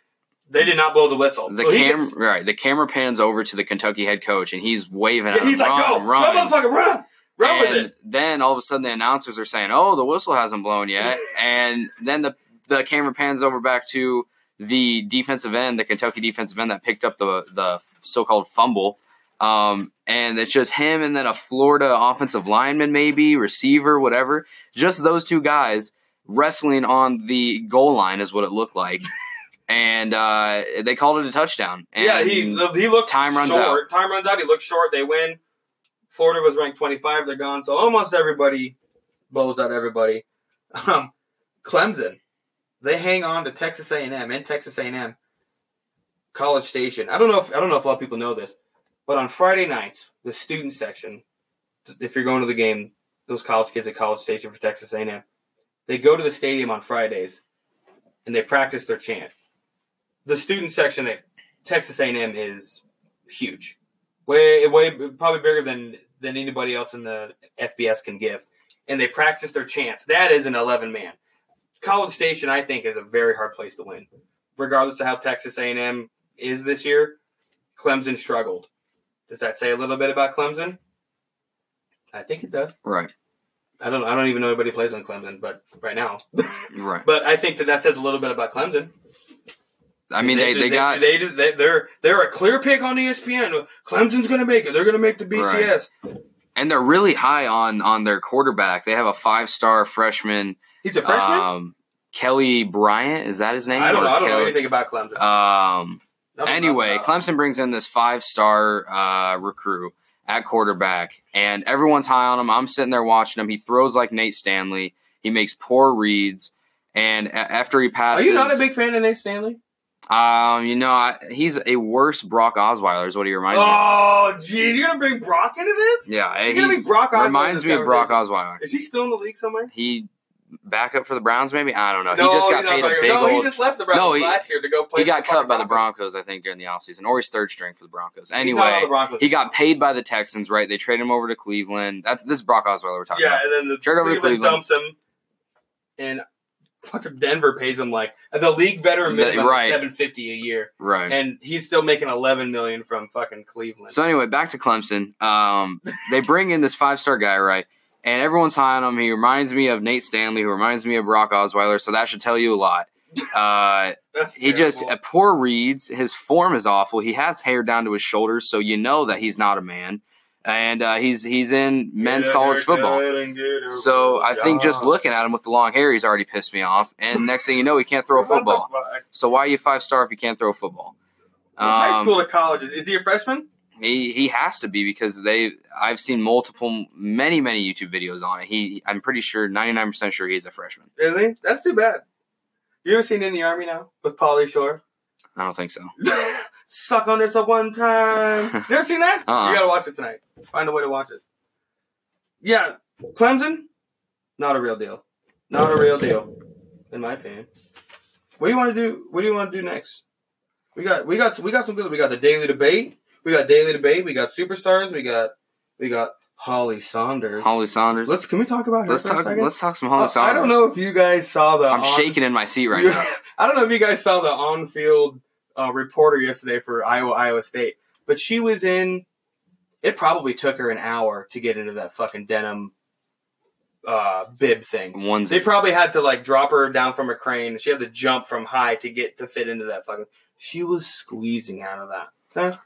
They did not blow the whistle. The So cam gets- right. The camera pans over to the Kentucky head coach, and he's waving yeah, he's like, run, go, run. run, motherfucker, run, run with and it. then all of a sudden the announcers are saying, "Oh, the whistle hasn't blown yet," and then the the camera pans over back to the defensive end, the Kentucky defensive end that picked up the the so-called fumble, um, and it's just him and then a Florida offensive lineman, maybe receiver, whatever, just those two guys wrestling on the goal line is what it looked like. And uh, they called it a touchdown. And yeah, he he looked time runs short. Time runs out. He looked short. They win. Florida was ranked 25. They're gone. So almost everybody blows out everybody. Um, Clemson, they hang on to Texas A&M and Texas A&M College Station. I don't know if I don't know if a lot of people know this, but on Friday nights, the student section, if you're going to the game, those college kids at College Station for Texas A&M, they go to the stadium on Fridays and they practice their chant. The student section at Texas A&M is huge, way way probably bigger than than anybody else in the FBS can give, and they practice their chants. That is an 11 man. College Station, I think, is a very hard place to win, regardless of how Texas A&M is this year. Clemson struggled. Does that say a little bit about Clemson? I think it does. Right. I don't. I don't even know anybody plays on Clemson, but right now. Right. but I think that that says a little bit about Clemson. I mean, they, they, just- got they just they, they're they're a clear pick on ESPN. Clemson's going to make it. They're going to make the BCS. and they're really high on on their quarterback. They have a five star freshman, He's a freshman. um, Kelly Bryant. Is that his name? I don't know. I don't know anything about Clemson. Um, anyway, Clemson brings in this five star uh, recruit at quarterback, and everyone's high on him. I'm sitting there watching him. He throws like Nate Stanley. He makes poor reads, and a- after he passes, Are you not a big fan of Nate Stanley? Um, you know, I, he's a worse Brock Osweiler. Is what he reminds me. of. Oh, geez, you're gonna bring Brock into this? Yeah, You're gonna he's- Brock Osweiler reminds me of Brock. Osweiler. Is he still in the league somewhere? He back up for the Browns, maybe. I don't know. no, he just got paid a big No, he just left the Browns No, he- last year to go play. He got cut by the Broncos. I think, during the offseason, or he's third string for the Broncos. On the Anyway, Broncos he got paid by the Texans, right? They traded him over to Cleveland. That's this is Brock Osweiler we're talking Yeah, about. Yeah, and then the Trade over to Cleveland dumps him, and fucking Denver pays him like the league veteran minimum right. seven fifty a year, Right. and he's still making eleven million from fucking Cleveland. So anyway, back to Clemson. Um, they bring in this five star guy, right? And everyone's high on him. He reminds me of Nate Stanley, who reminds me of Brock Osweiler. So that should tell you a lot. Uh, he just terrible. uh, poor reads. His form is awful. He has hair down to his shoulders, so you know that he's not a man. And uh, he's he's in men's a college football. haircut and get a So I think just looking at him with the long hair, he's already pissed me off. And next thing you know, he can't throw a football. So why are you five star if you can't throw a football? high Um, school to college. Is he a freshman? He he has to be because they I've seen multiple many many YouTube videos on it. He I'm pretty sure 99 percent sure he's a freshman. Is he? That's too bad. You ever seen in the army now with Pauly Shore? I don't think so. Suck on this a one time. You ever seen that? Uh-uh. You gotta watch it tonight. Find a way to watch it. Yeah, Clemson, not a real deal. Not a real deal, in my opinion. What do you want to do? What do you want to do next? We got we got we got some good. We got the daily debate. We got daily debate. We got superstars. We got we got Holly Sonders. Holly Sonders. Let's can we talk about her let's talk. Let's talk some Holly Uh, Sonders. I don't know if you guys saw the. I'm on- shaking in my seat right you- now. I don't know if you guys saw the on-field uh, reporter yesterday for Iowa Iowa State, but she was in. It probably took her an hour to get into that fucking denim uh, bib thing. One's They probably had to like drop her down from a crane. She had to jump from high to get to fit into that fucking. She was squeezing out of that. Huh?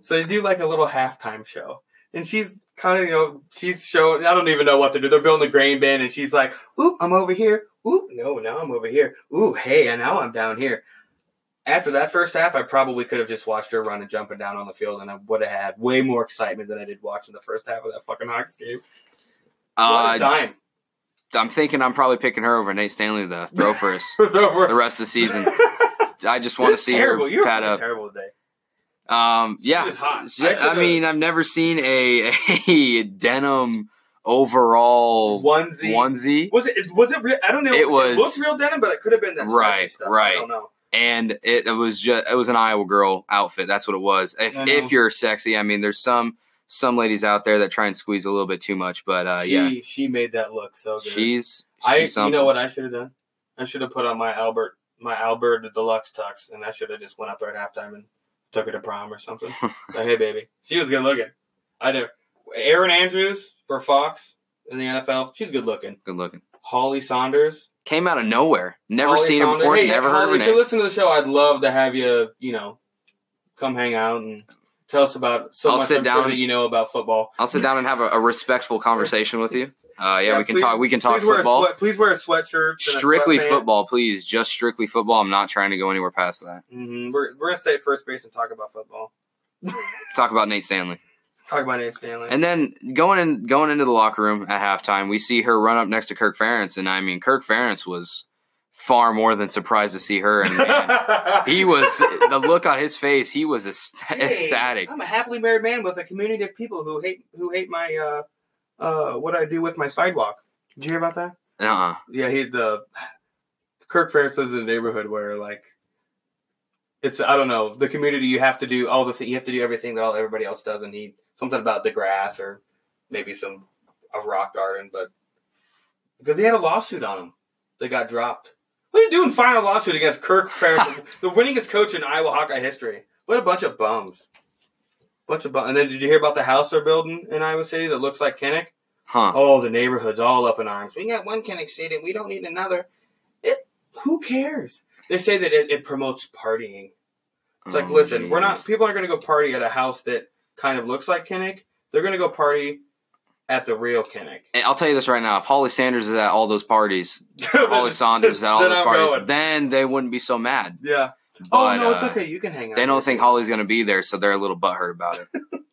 So they do like a little halftime show, and she's kind of you know she's showing. I don't even know what to do. They're building a grain bin, and she's like, "Oop, I'm over here. Oop, no, now I'm over here. Ooh, hey, and now I'm down here." After that first half, I probably could have just watched her run and jumping down on the field, and I would have had way more excitement than I did watching the first half of that fucking Hawks game. What a uh, dime! I'm thinking I'm probably picking her over Nate Stanley to throw for us the rest of the season. I just want to see terrible. her You're pat up. terrible today. Um, She yeah, was hot. She- I I, mean, I've never seen a, a denim overall Onesie. onesie, Was it? Was it? Real, I don't know. It if was- It looked real denim, but it could have been that Right, stuff. right. I don't know. and it, it was just it was an Iowa girl outfit. That's what it was. If if you're sexy, I mean, there's some some ladies out there that try and squeeze a little bit too much, but uh, she yeah, she made that look so good. she's I. she's You know what I should have done? I should have put on my Albert my Albert deluxe tux, and I should have just went up there at halftime and took her to prom or something. like, hey, baby, she was good looking. I did. Erin Andrews for Fox in the NFL. She's good looking. Good looking. Holly Sonders. Came out of nowhere. Never Holly seen her before. Hey, never Holly, heard If her you listen to the show, I'd love to have you. You know, come hang out and tell us about so I'll much sit I'm sure down. that you know about football. I'll sit down and have a, a respectful conversation with you. Uh, yeah, we can please- talk. We can talk please wear football. sweat- please wear a sweatshirt. and a Strictly football, please. Just strictly football. I'm not trying to go anywhere past that. hmm We're we're gonna stay at first base and talk about football. Talk about Nate Stanley. Talk about Nate Stanley. And then going in going into the locker room at halftime, we see her run up next to Kirk Ferentz, and I mean Kirk Ferentz was far more than surprised to see her, and man, he was the look on his face. He was ecst- Hey, ecstatic. I'm a happily married man with a community of people who hate who hate my uh uh what I do with my sidewalk. Did you hear about that? Uh-uh. Yeah, he the Kirk Ferentz lives in a neighborhood where like it's I don't know the community you have to do all the th- you have to do everything that all everybody else does, and he something about the grass or maybe some a rock garden, but because he had a lawsuit on him, they got dropped. What are you doing? A lawsuit against Kirk Ferentz, the winningest coach in Iowa Hawkeye history? What a bunch of bums! Bunch of bu- and then did you hear about the house they're building in Iowa City that looks like Kinnick? Huh. Oh, the neighborhood's all up in arms. We got one Kinnick Stadium. We don't need another. It. Who cares? They say that it, it promotes partying. It's like, Oh, listen, we're not. People aren't going to go party at a house that kind of looks like Kinnick. They're going to go party at the real Kinnick. Hey, I'll tell you this right now: if Holly Sonders is at all those parties, Holly Sonders is at all those I'm parties, going. then they wouldn't be so mad. Yeah. But, oh no, it's uh, okay. You can hang out. They don't think Holly's going to be there, so they're a little butthurt about it.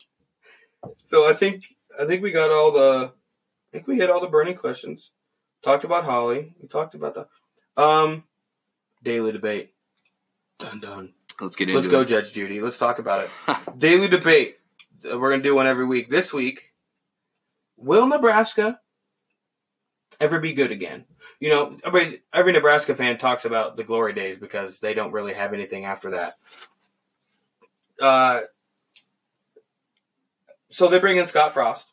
So I think I think we got all the. I think we hit all the burning questions. Talked about Holly. We talked about the um daily debate. Dun dun. Let's get into Let's go, it. Judge Judy. Let's talk about it. daily debate. Uh, We're gonna do one every week. This week, will Nebraska ever be good again? You know, every, every Nebraska fan talks about the glory days because they don't really have anything after that. Uh, so they bring in Scott Frost.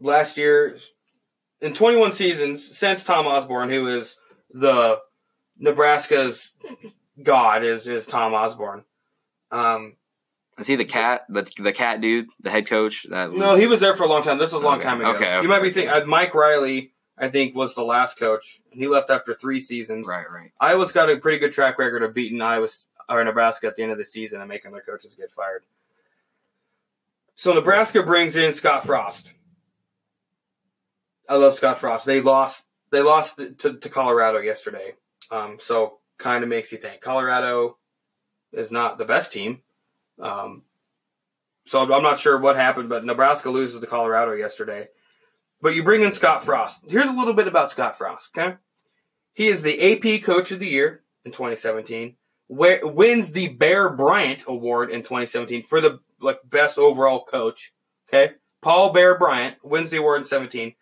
Last year, in 21 seasons, since Tom Osborne, who is the Nebraska's god, is, is Tom Osborne. Um, Is he the cat? The the cat dude, the head coach? That was, no, he was there for a long time. This was a long Okay, time ago. okay, okay, you might be thinking uh, Mike Riley. I think was the last coach. He left after three seasons. right, right. Iowa's got a pretty good track record of beating Iowa or Nebraska at the end of the season and making their coaches get fired. So Nebraska brings in Scott Frost. I love Scott Frost. They lost. They lost to, to Colorado yesterday. Um, so kind of makes you think Colorado is not the best team. Um, so I'm not sure what happened, but Nebraska loses to Colorado yesterday. But you bring in Scott Frost. Here's a little bit about Scott Frost. Okay, he is the AP Coach of the Year in 2017. Where, wins the Bear Bryant Award in 2017 for the like best overall coach. Okay, Paul Bear Bryant wins the award in 17.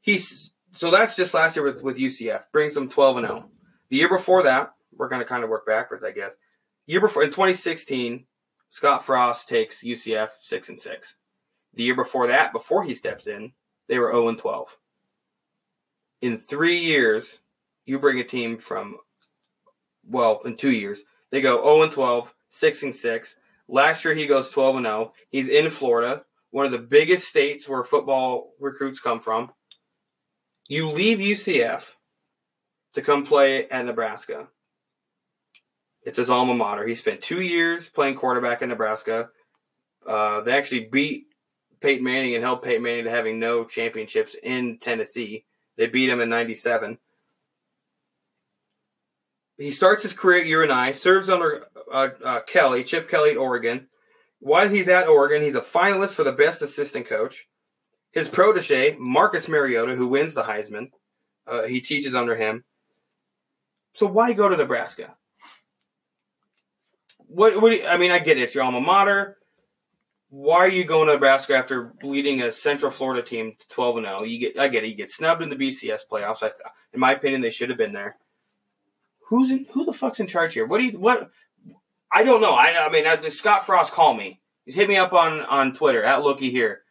He's so that's just last year with, with UCF brings them 12 and 0. The year before that, we're going to kind of work backwards, I guess. Year before in 2016, Scott Frost takes UCF six and six. The year before that, before he steps in, they were 0 and 12. In three years, you bring a team from, well, in two years, they go 0 and 12, 6 and 6. Last year, he goes 12 and 0. He's in Florida, one of the biggest states where football recruits come from. You leave UCF to come play at Nebraska. It's his alma mater. He spent two years playing quarterback in Nebraska. Uh, they actually beat Peyton Manning and held Peyton Manning to having no championships in Tennessee. They beat him in '97. He starts his career at UNI, serves under uh, uh, Kelly, Chip Kelly at Oregon. While he's at Oregon, he's a finalist for the best assistant coach. His protege, Marcus Mariota, who wins the Heisman, uh, he teaches under him. So why go to Nebraska? What? What? Do you, I mean, I get it. It's your alma mater why are you going to Nebraska after leading a Central Florida team to 12 and 0? You get, I get it. You get snubbed in the BCS playoffs. I, in my opinion, they should have been there. Who's in, who the fuck's in charge here? What do you what? I don't know. I, I mean, I, Scott Frost, call me. Hit me up on on Twitter at Looky here.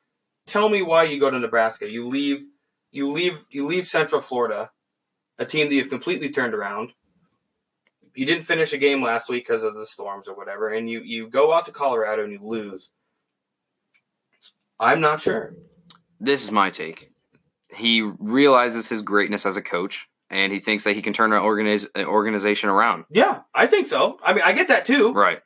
Tell me why you go to Nebraska. You leave, you leave, you leave Central Florida, a team that you've completely turned around. You didn't finish a game last week because of the storms or whatever, and you you go out to Colorado and you lose. I'm not sure. This is my take. He realizes his greatness as a coach, and he thinks that he can turn an, organiz- an organization around. Yeah, I think so. I mean, I get that too. Right.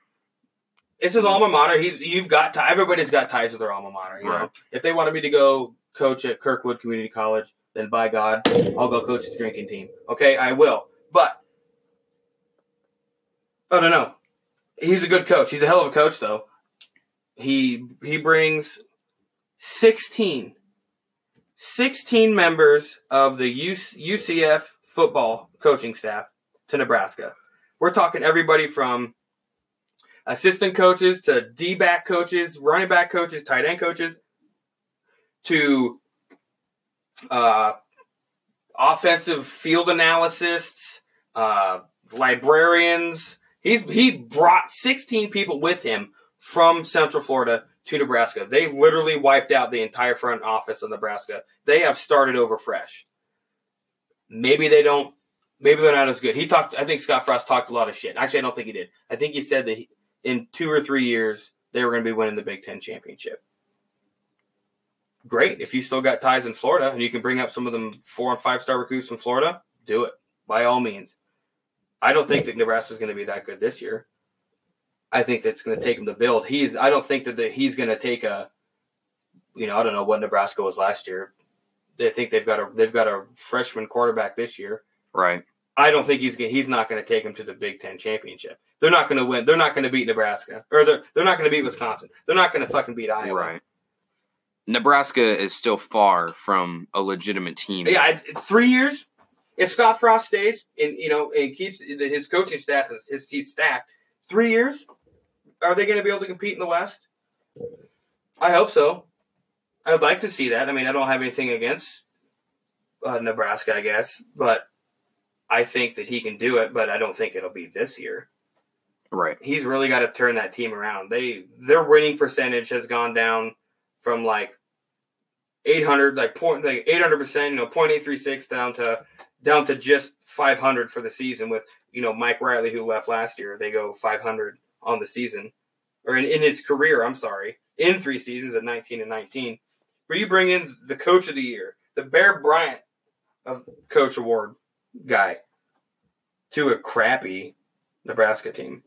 It's his alma mater. He's you've got ti- everybody's got ties to their alma mater. You know, if they wanted me to go coach at Kirkwood Community College, then by God, I'll go coach the drinking team. Okay, I will. But I don't know. He's a good coach. He's a hell of a coach, though. He he brings 16, 16 members of the UCF football coaching staff to Nebraska. We're talking everybody from assistant coaches to D back coaches, running back coaches, tight end coaches, to uh, offensive field analysts, uh, librarians. He's he brought 16 people with him from Central Florida to Nebraska. They literally wiped out the entire front office of Nebraska. They have started over fresh. Maybe they don't. Maybe they're not as good. He talked. I think Scott Frost talked a lot of shit. Actually, I don't think he did. I think he said that he, in two or three years they were going to be winning the Big Ten championship. Great. If you still got ties in Florida and you can bring up some of them four and five star recruits from Florida, do it by all means. I don't think that Nebraska is going to be that good this year. I think that's going to take him to build. He's. I don't think that the, he's going to take a. You know, I don't know what Nebraska was last year. They think they've got a they've got a freshman quarterback this year. Right. I don't think he's he's not going to take them to the Big Ten championship. They're not going to win. They're not going to beat Nebraska, or they're they're not going to beat Wisconsin. They're not going to fucking beat Iowa. Right. Nebraska is still far from a legitimate team. Yeah, I- three years. If Scott Frost stays and you know and keeps his coaching staff is his he's stacked, three years, are they going to be able to compete in the West? I hope so. I would like to see that. I mean, I don't have anything against uh, Nebraska, I guess, but I think that he can do it. But I don't think it'll be this year. Right. he's really got to turn that team around. They their winning percentage has gone down from like 800 like point like 800 percent, you know, point eight three six down to down to just 500 for the season. With you know Mike Riley who left last year, they go 500 on the season or in, in his career. I'm sorry, in three seasons at 19 and 19. Where you bring in the coach of the year, the Bear Bryant of Coach Award guy, to a crappy Nebraska team.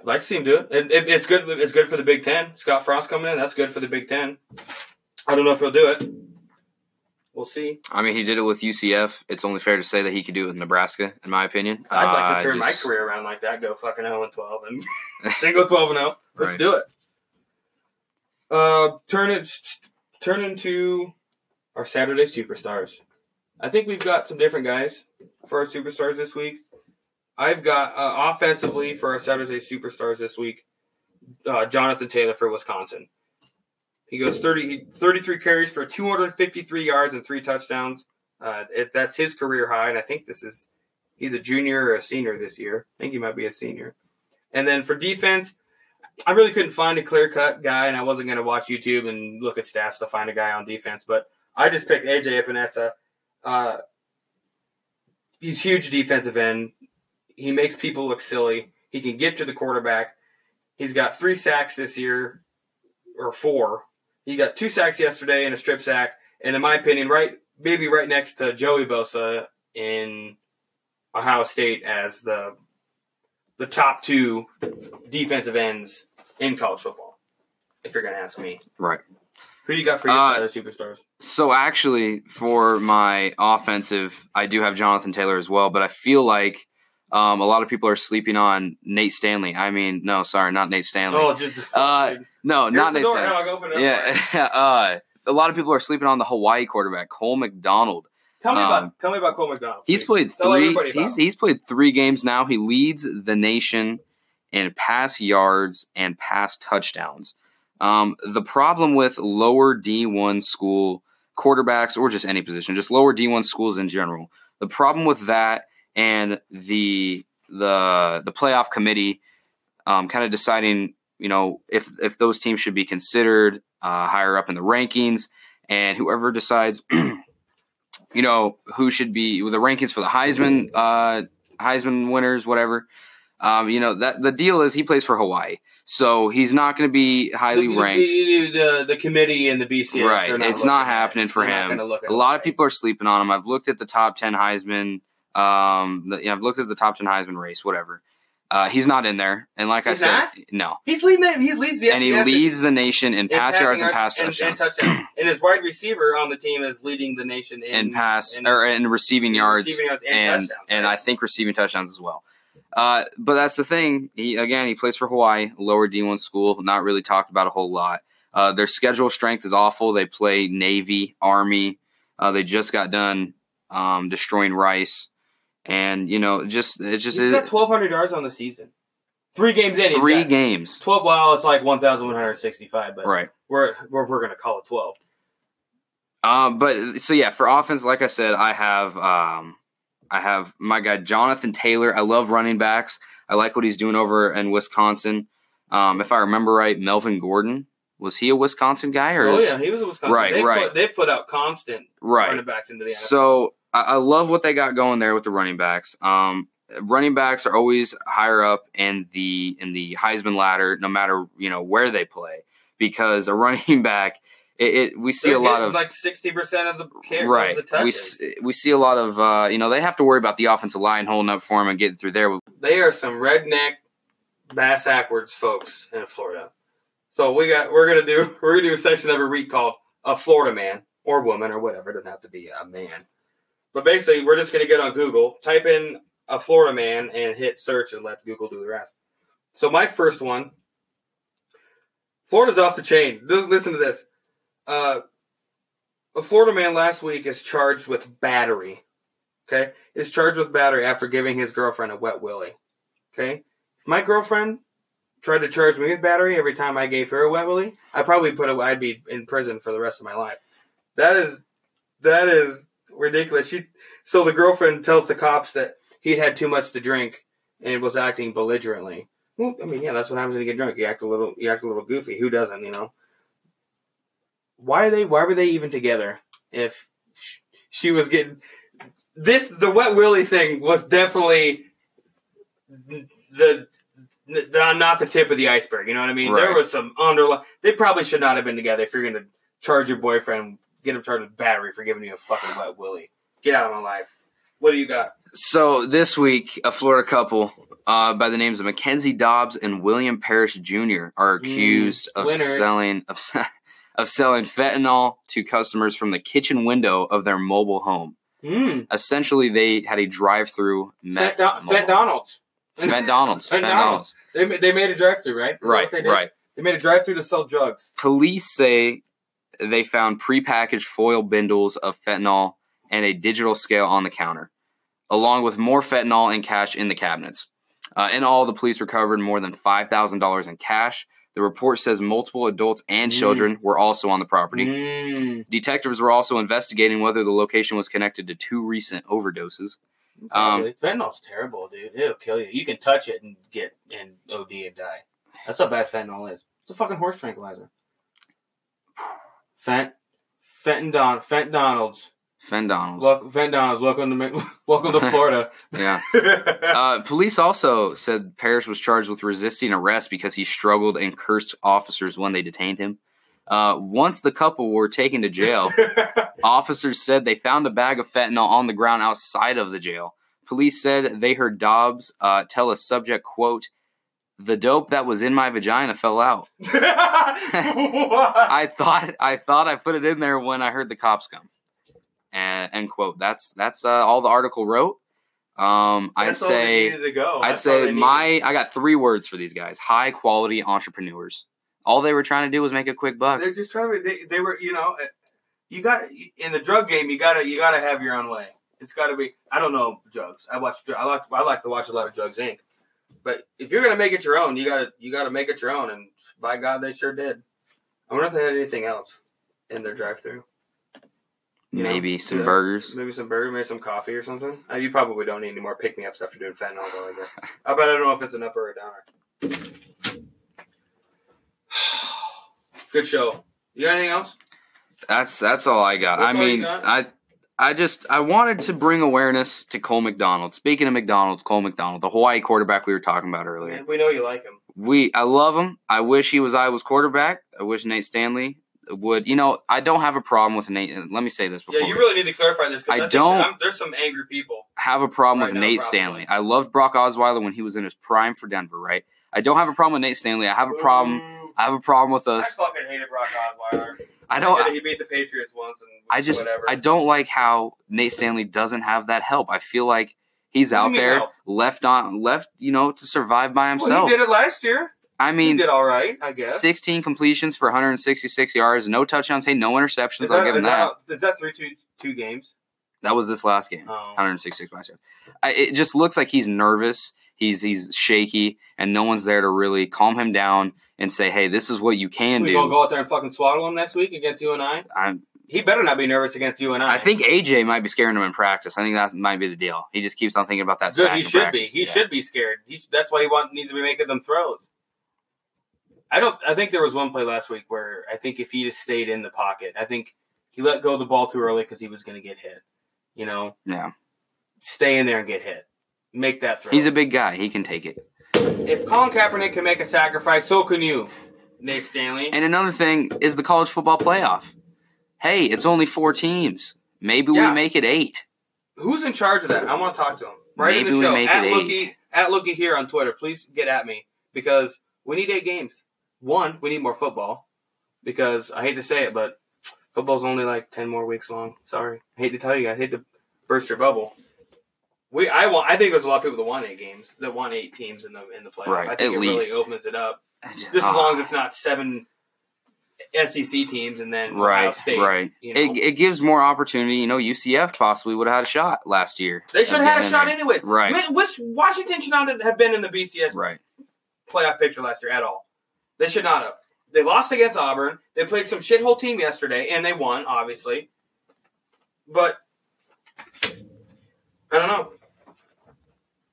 I'd like to see him do it. It, it. It's good. It's good for the Big Ten. Scott Frost coming in. That's good for the Big Ten. I don't know if he'll do it. We'll see. I mean, he did it with UCF. It's only fair to say that he could do it with Nebraska, in my opinion. I'd like Uh, to turn my just- career around like that. Go fucking zero and twelve, and then go twelve and zero. Let's Right. do it. Uh, turn it. Turn into our Saturday superstars. I think we've got some different guys for our superstars this week. I've got uh, offensively for our Saturday superstars this week. Uh, Jonathan Taylor for Wisconsin. He goes 30, 33 carries for 253 yards and three touchdowns. Uh, it, that's his career high, and I think this is he's a junior or a senior this year. I think he might be a senior. And then for defense, I really couldn't find a clear cut guy, and I wasn't going to watch YouTube and look at stats to find a guy on defense. But I just picked AJ Epenesa. Uh, he's huge defensive end. He makes people look silly. He can get to the quarterback. He's got three sacks this year, or four. He got two sacks yesterday and a strip sack. And in my opinion, right maybe right next to Joey Bosa in Ohio State as the the top two defensive ends in college football. If you're going to ask me, Right. who you got for your Uh, other superstars? So actually, for my offensive, I do have Jonathan Taylor as well, but I feel like um, a lot of people are sleeping on Nate Stanley. I mean, no, sorry, not Nate Stanley. Oh, just Uh, no, Here's not Nate door. Stanley. I'll open it up. Yeah, uh, a lot of people are sleeping on the Hawaii quarterback Cole McDonald. Tell me um, about tell me about Cole McDonald. He's please. played Tell three. He's he's played three games now. He leads the nation in pass yards and pass touchdowns. Um, the problem with lower D one school quarterbacks, or just any position, just lower D one schools in general, the problem with that and the the the playoff committee um, kind of deciding, you know, if if those teams should be considered uh, higher up in the rankings, and whoever decides you know who should be the rankings for the Heisman uh, Heisman winners, whatever. Um, you know that the deal is he plays for Hawaii, so he's not going to be highly the, ranked. The, the, the committee and the BCS, right, they're it's not happening for They're him. A lot of people are sleeping on him. I've looked at the top ten Heisman. Um, the, yeah, I've looked at the top ten Heisman race, whatever. Uh, he's not in there, and like He's I not? said, no. He's leading. He leads the and he leads the nation in in pass yards and pass and, touchdowns, and touchdowns. and his wide receiver on the team is leading the nation in and pass in- or in receiving in yards receiving yards and, and right? I think receiving touchdowns as well. Uh, but that's the thing. He again, he plays for Hawaii, lower D one school, not really talked about a whole lot. Uh, their schedule strength is awful. They play Navy, Army. Uh, they just got done um, destroying Rice, and you know, just it just he's is got twelve hundred yards on the season. Three games in, three games. twelve. Well, it's like one thousand one hundred sixty-five, but Right. we're we're, we're gonna call it twelve. Um, but so yeah, for offense, like I said, I have um, I have my guy Jonathan Taylor. I love running backs. I like what he's doing over in Wisconsin. Um, if I remember right, Melvin Gordon was he a Wisconsin guy or Oh is- yeah, he was a Wisconsin. Right, they've right. Put, they've put out constant right? running backs into the NFL. So I, I love what they got going there with the running backs. Um, running backs are always higher up in the in the Heisman ladder, no matter you know where they play, because a running back, it, it we see They're a lot of like sixty percent of the care, right. Of the We touches. s- we see a lot of uh, you know they have to worry about the offensive line holding up for them and getting through there. they are some redneck bass backwards folks in Florida. So we got we're gonna do we're gonna do a section every week called a Florida man or woman or whatever. It doesn't have to be a man. But basically we're just gonna get on Google, type in a Florida man and hit search and let Google do the rest. So my first one Florida's off the chain. Listen to this. Uh, a Florida man last week is charged with battery. Okay, is charged with battery after giving his girlfriend a wet willy. Okay, if my girlfriend tried to charge me with battery every time I gave her a wet willy, I probably put a, I'd be in prison for the rest of my life. That is that is ridiculous. She so the girlfriend tells the cops that he'd had too much to drink and was acting belligerently. Well, I mean, yeah, that's what happens when you get drunk. You act a little, you act a little goofy. Who doesn't, you know? Why are they? Why were they even together? If she was getting this, the wet willy thing was definitely the, the not the tip of the iceberg. You know what I mean? There was some underlying. They probably should not have been together. If you're going to charge your boyfriend, get him charged with battery for giving you a fucking wet willy. Get out of my life. What do you got? So this week, a Florida couple uh, by the names of Mackenzie Dobbs and William Parrish Jr. are Mm, accused of winners. selling of, of selling fentanyl to customers from the kitchen window of their mobile home. Mm. Essentially, they had a drive-through. Fent, Don- mobile Fent Donald's. Fent Donald's. Fent Donald's. They, they made a drive-through, right? Right, they did? right. They made a drive-through to sell drugs. Police say they found prepackaged foil bindles of fentanyl and a digital scale on the counter, along with more fentanyl and cash in the cabinets. Uh, in all, the police recovered more than $5,000 in cash. The report says multiple adults and Mm. children were also on the property. Mm. Detectives were also investigating whether the location was connected to two recent overdoses. Um, fentanyl's terrible, dude. It'll kill you. You can touch it and get and OD and die. That's how bad fentanyl is. It's a fucking horse tranquilizer. Fent, Fenton Don, Fent Donald's. Fent Donald's. Look, Fent Donald's. Welcome to welcome to Florida. yeah. Uh, police also said Parrish was charged with resisting arrest because he struggled and cursed officers when they detained him. Uh, once the couple were taken to jail, officers said they found a bag of fentanyl on the ground outside of the jail. Police said they heard Dobbs uh, tell a subject, "quote The dope that was in my vagina fell out. I thought I thought I put it in there when I heard the cops come." And end quote. That's that's uh, all the article wrote. Um, I'd That's all they say needed to go. I'd That's all they say my I got three words for these guys: high quality entrepreneurs. All they were trying to do was make a quick buck. They're just trying to. They, they were, you know, you got in the drug game. You gotta, you gotta have your own way. It's got to be. I don't know drugs. I watch. I like. I like to watch a lot of Drugs Inc. But if you're gonna make it your own, you gotta, you gotta make it your own. And by God, they sure did. I wonder if they had anything else in their drive-through. You know, Maybe some yeah. burgers. Maybe some burger, maybe some coffee or something. Uh, you probably don't need any more pick-me-ups after doing fentanyl, though. I guess. I bet I don't know if it's an up or a downer. Good show. You got anything else? That's that's all I got. That's I mean, got? I I just I wanted to bring awareness to Cole McDonald. Speaking of McDonald's, Cole McDonald, the Hawaii quarterback we were talking about earlier. We know you like him. We I love him. I wish he was Iowa's quarterback. I wish Nate Stanley would. You know, I don't have a problem with Nate. Let me say this before. Yeah, you really need to clarify this. I don't- I'm- there's some angry people. have a problem Right with Nate probably. Stanley. I loved Brock Osweiler when he was in his prime for Denver, right? I don't have a problem with Nate Stanley. I have a problem. Ooh. I have a problem with us. I fucking hated Brock Osweiler. I don't. he beat the Patriots once, and I just whatever. I don't like how Nate Stanley doesn't have that help. I feel like he's What out there help? left on left, you know, to survive by Well, himself. he did it last year. I mean, he did all right, I guess. 16 completions for 166 yards, no touchdowns, hey, no interceptions. Is I'll that, give him that. that, is that three two two games? That was this last game. Oh. 166 yards. I, it just looks like he's nervous. He's he's shaky, and no one's there to really calm him down and say, "Hey, this is what you can do. we do." gonna go out there and fucking swaddle him next week against you and I. I'm, He better not be nervous against you and I. I think AJ might be scaring him in practice. I think that might be the deal. He just keeps on thinking about that. good. He should practice. be. He Yeah. should be scared. He's that's why he want, needs to be making them throws. I don't. I think there was one play last week where I think if he just stayed in the pocket, I think he let go of the ball too early because he was going to get hit. You know, Yeah. stay in there and get hit. make that throw. He's a big guy. He can take it. If Colin Kaepernick can make a sacrifice, so can you, Nate Stanley. And another thing is the college football playoff. Hey, it's only four teams. Maybe Yeah. we make it eight. Who's in charge of that? I want to talk to him. Right Maybe in we the show. make at it Lookie eight. at Lookie here on Twitter. Please get at me because we need eight games. One, we need more football because I hate to say it, but football's only like ten more weeks long. Sorry, I hate to tell you, I hate to burst your bubble. We, I want. I think there's a lot of people that want eight games, that want eight teams in the in the playoff. Right, I think at it least. really opens it up. Just Just as ah, long as it's not seven SEC teams and then Ohio right, State. right. you know. It, it gives more opportunity. You know, UCF possibly would have had a shot last year. They should have had a shot anyway. Right. Wh- Which Washington should not have been in the BCS Right. playoff picture last year at all. They should not have. They lost against Auburn. They played some shithole team yesterday, and they won, obviously. But I don't know.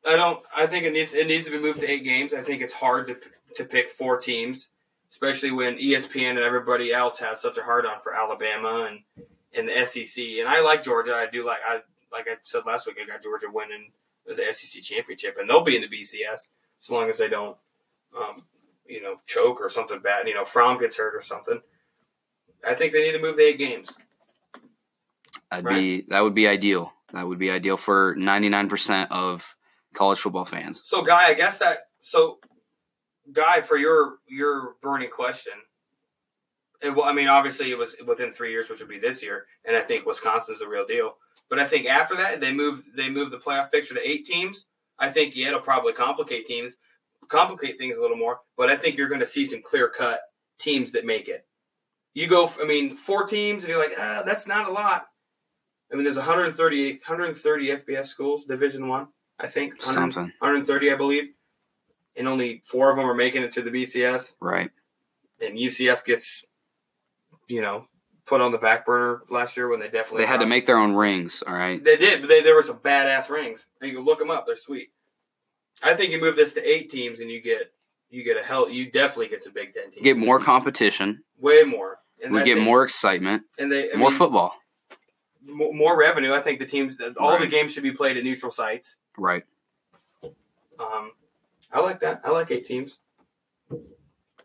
I don't. I think it needs it needs to be moved to eight games. I think it's hard to to pick four teams, especially when ESPN and everybody else has such a hard on for Alabama and and the SEC. And I like Georgia. I do like I like I said last week. I got Georgia winning the SEC championship, and they'll be in the BCS as long as they don't, um, you know, choke or something bad. You know, Fromm gets hurt or something. I think they need to move the eight games. I'd Right. be that would be ideal. That would be ideal for ninety nine percent of college football fans. So, guy, I guess that so, guy, for your your burning question. It, well, I mean, obviously, it was within three years, which would be this year, and I think Wisconsin's the real deal. But I think after that, they move they move the playoff picture to eight teams. I think yeah, it'll probably complicate teams, complicate things a little more. But I think you're going to see some clear cut teams that make it. You go, I mean, four teams, and you're like, ah, that's not a lot. I mean, there's 130, 130 FBS schools, Division One, I think. 100 Something. 130, I believe, and only four of them are making it to the BCS. Right. And UCF gets, you know, put on the back burner last year when they definitely They had to make their own rings, all right? They did, but they, there were some badass rings. And you can look them up; they're sweet. I think you move this to eight teams, and you get you get a hell. You definitely get some Big Ten teams. Get more competition. way more. And We get think- more excitement. and they I more mean, football. Mo- more revenue. I think the teams, all the games should be played at neutral sites. Right. Um, I like that. I like eight teams.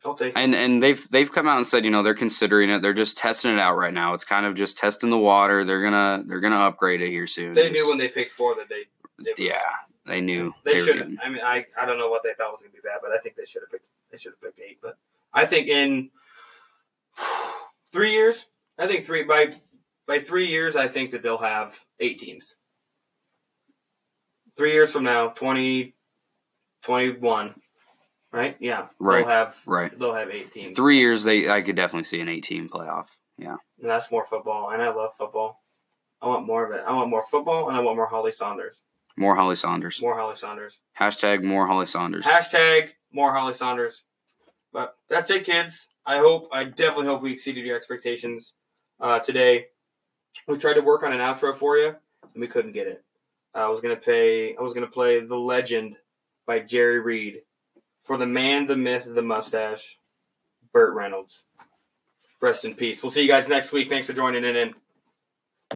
I'll take. it. And and they've they've come out and said, you know, they're considering it. They're just testing it out right now. It's kind of just testing the water. They're gonna they're gonna upgrade it here soon. They knew when they picked four that they. was- Yeah, they knew. They were should. I mean, I I don't know what they thought was going to be bad, but I think they should have picked. They should have picked eight. But I think in three years, I think three by by three years, I think that they'll have eight teams. Three years from now, 20, 21, right? Yeah, Right. They'll have Right. They'll have eight teams. Three years, they I could definitely see an eight-team playoff. Yeah, And that's more football, and I love football. I want more of it. I want more football, and I want more Holly Sonders. more Holly Sonders. More Holly Sonders. Hashtag more Holly Sonders. Hashtag more Holly Sonders. But that's it, kids. I hope, I definitely hope we exceeded your expectations uh, today. We tried to work on an outro for you, and we couldn't get it. I was gonna pay. I was gonna play "The Legend" by Jerry Reed for the man, the myth, the mustache, Burt Reynolds. Rest in peace. We'll see you guys next week. Thanks for joining in.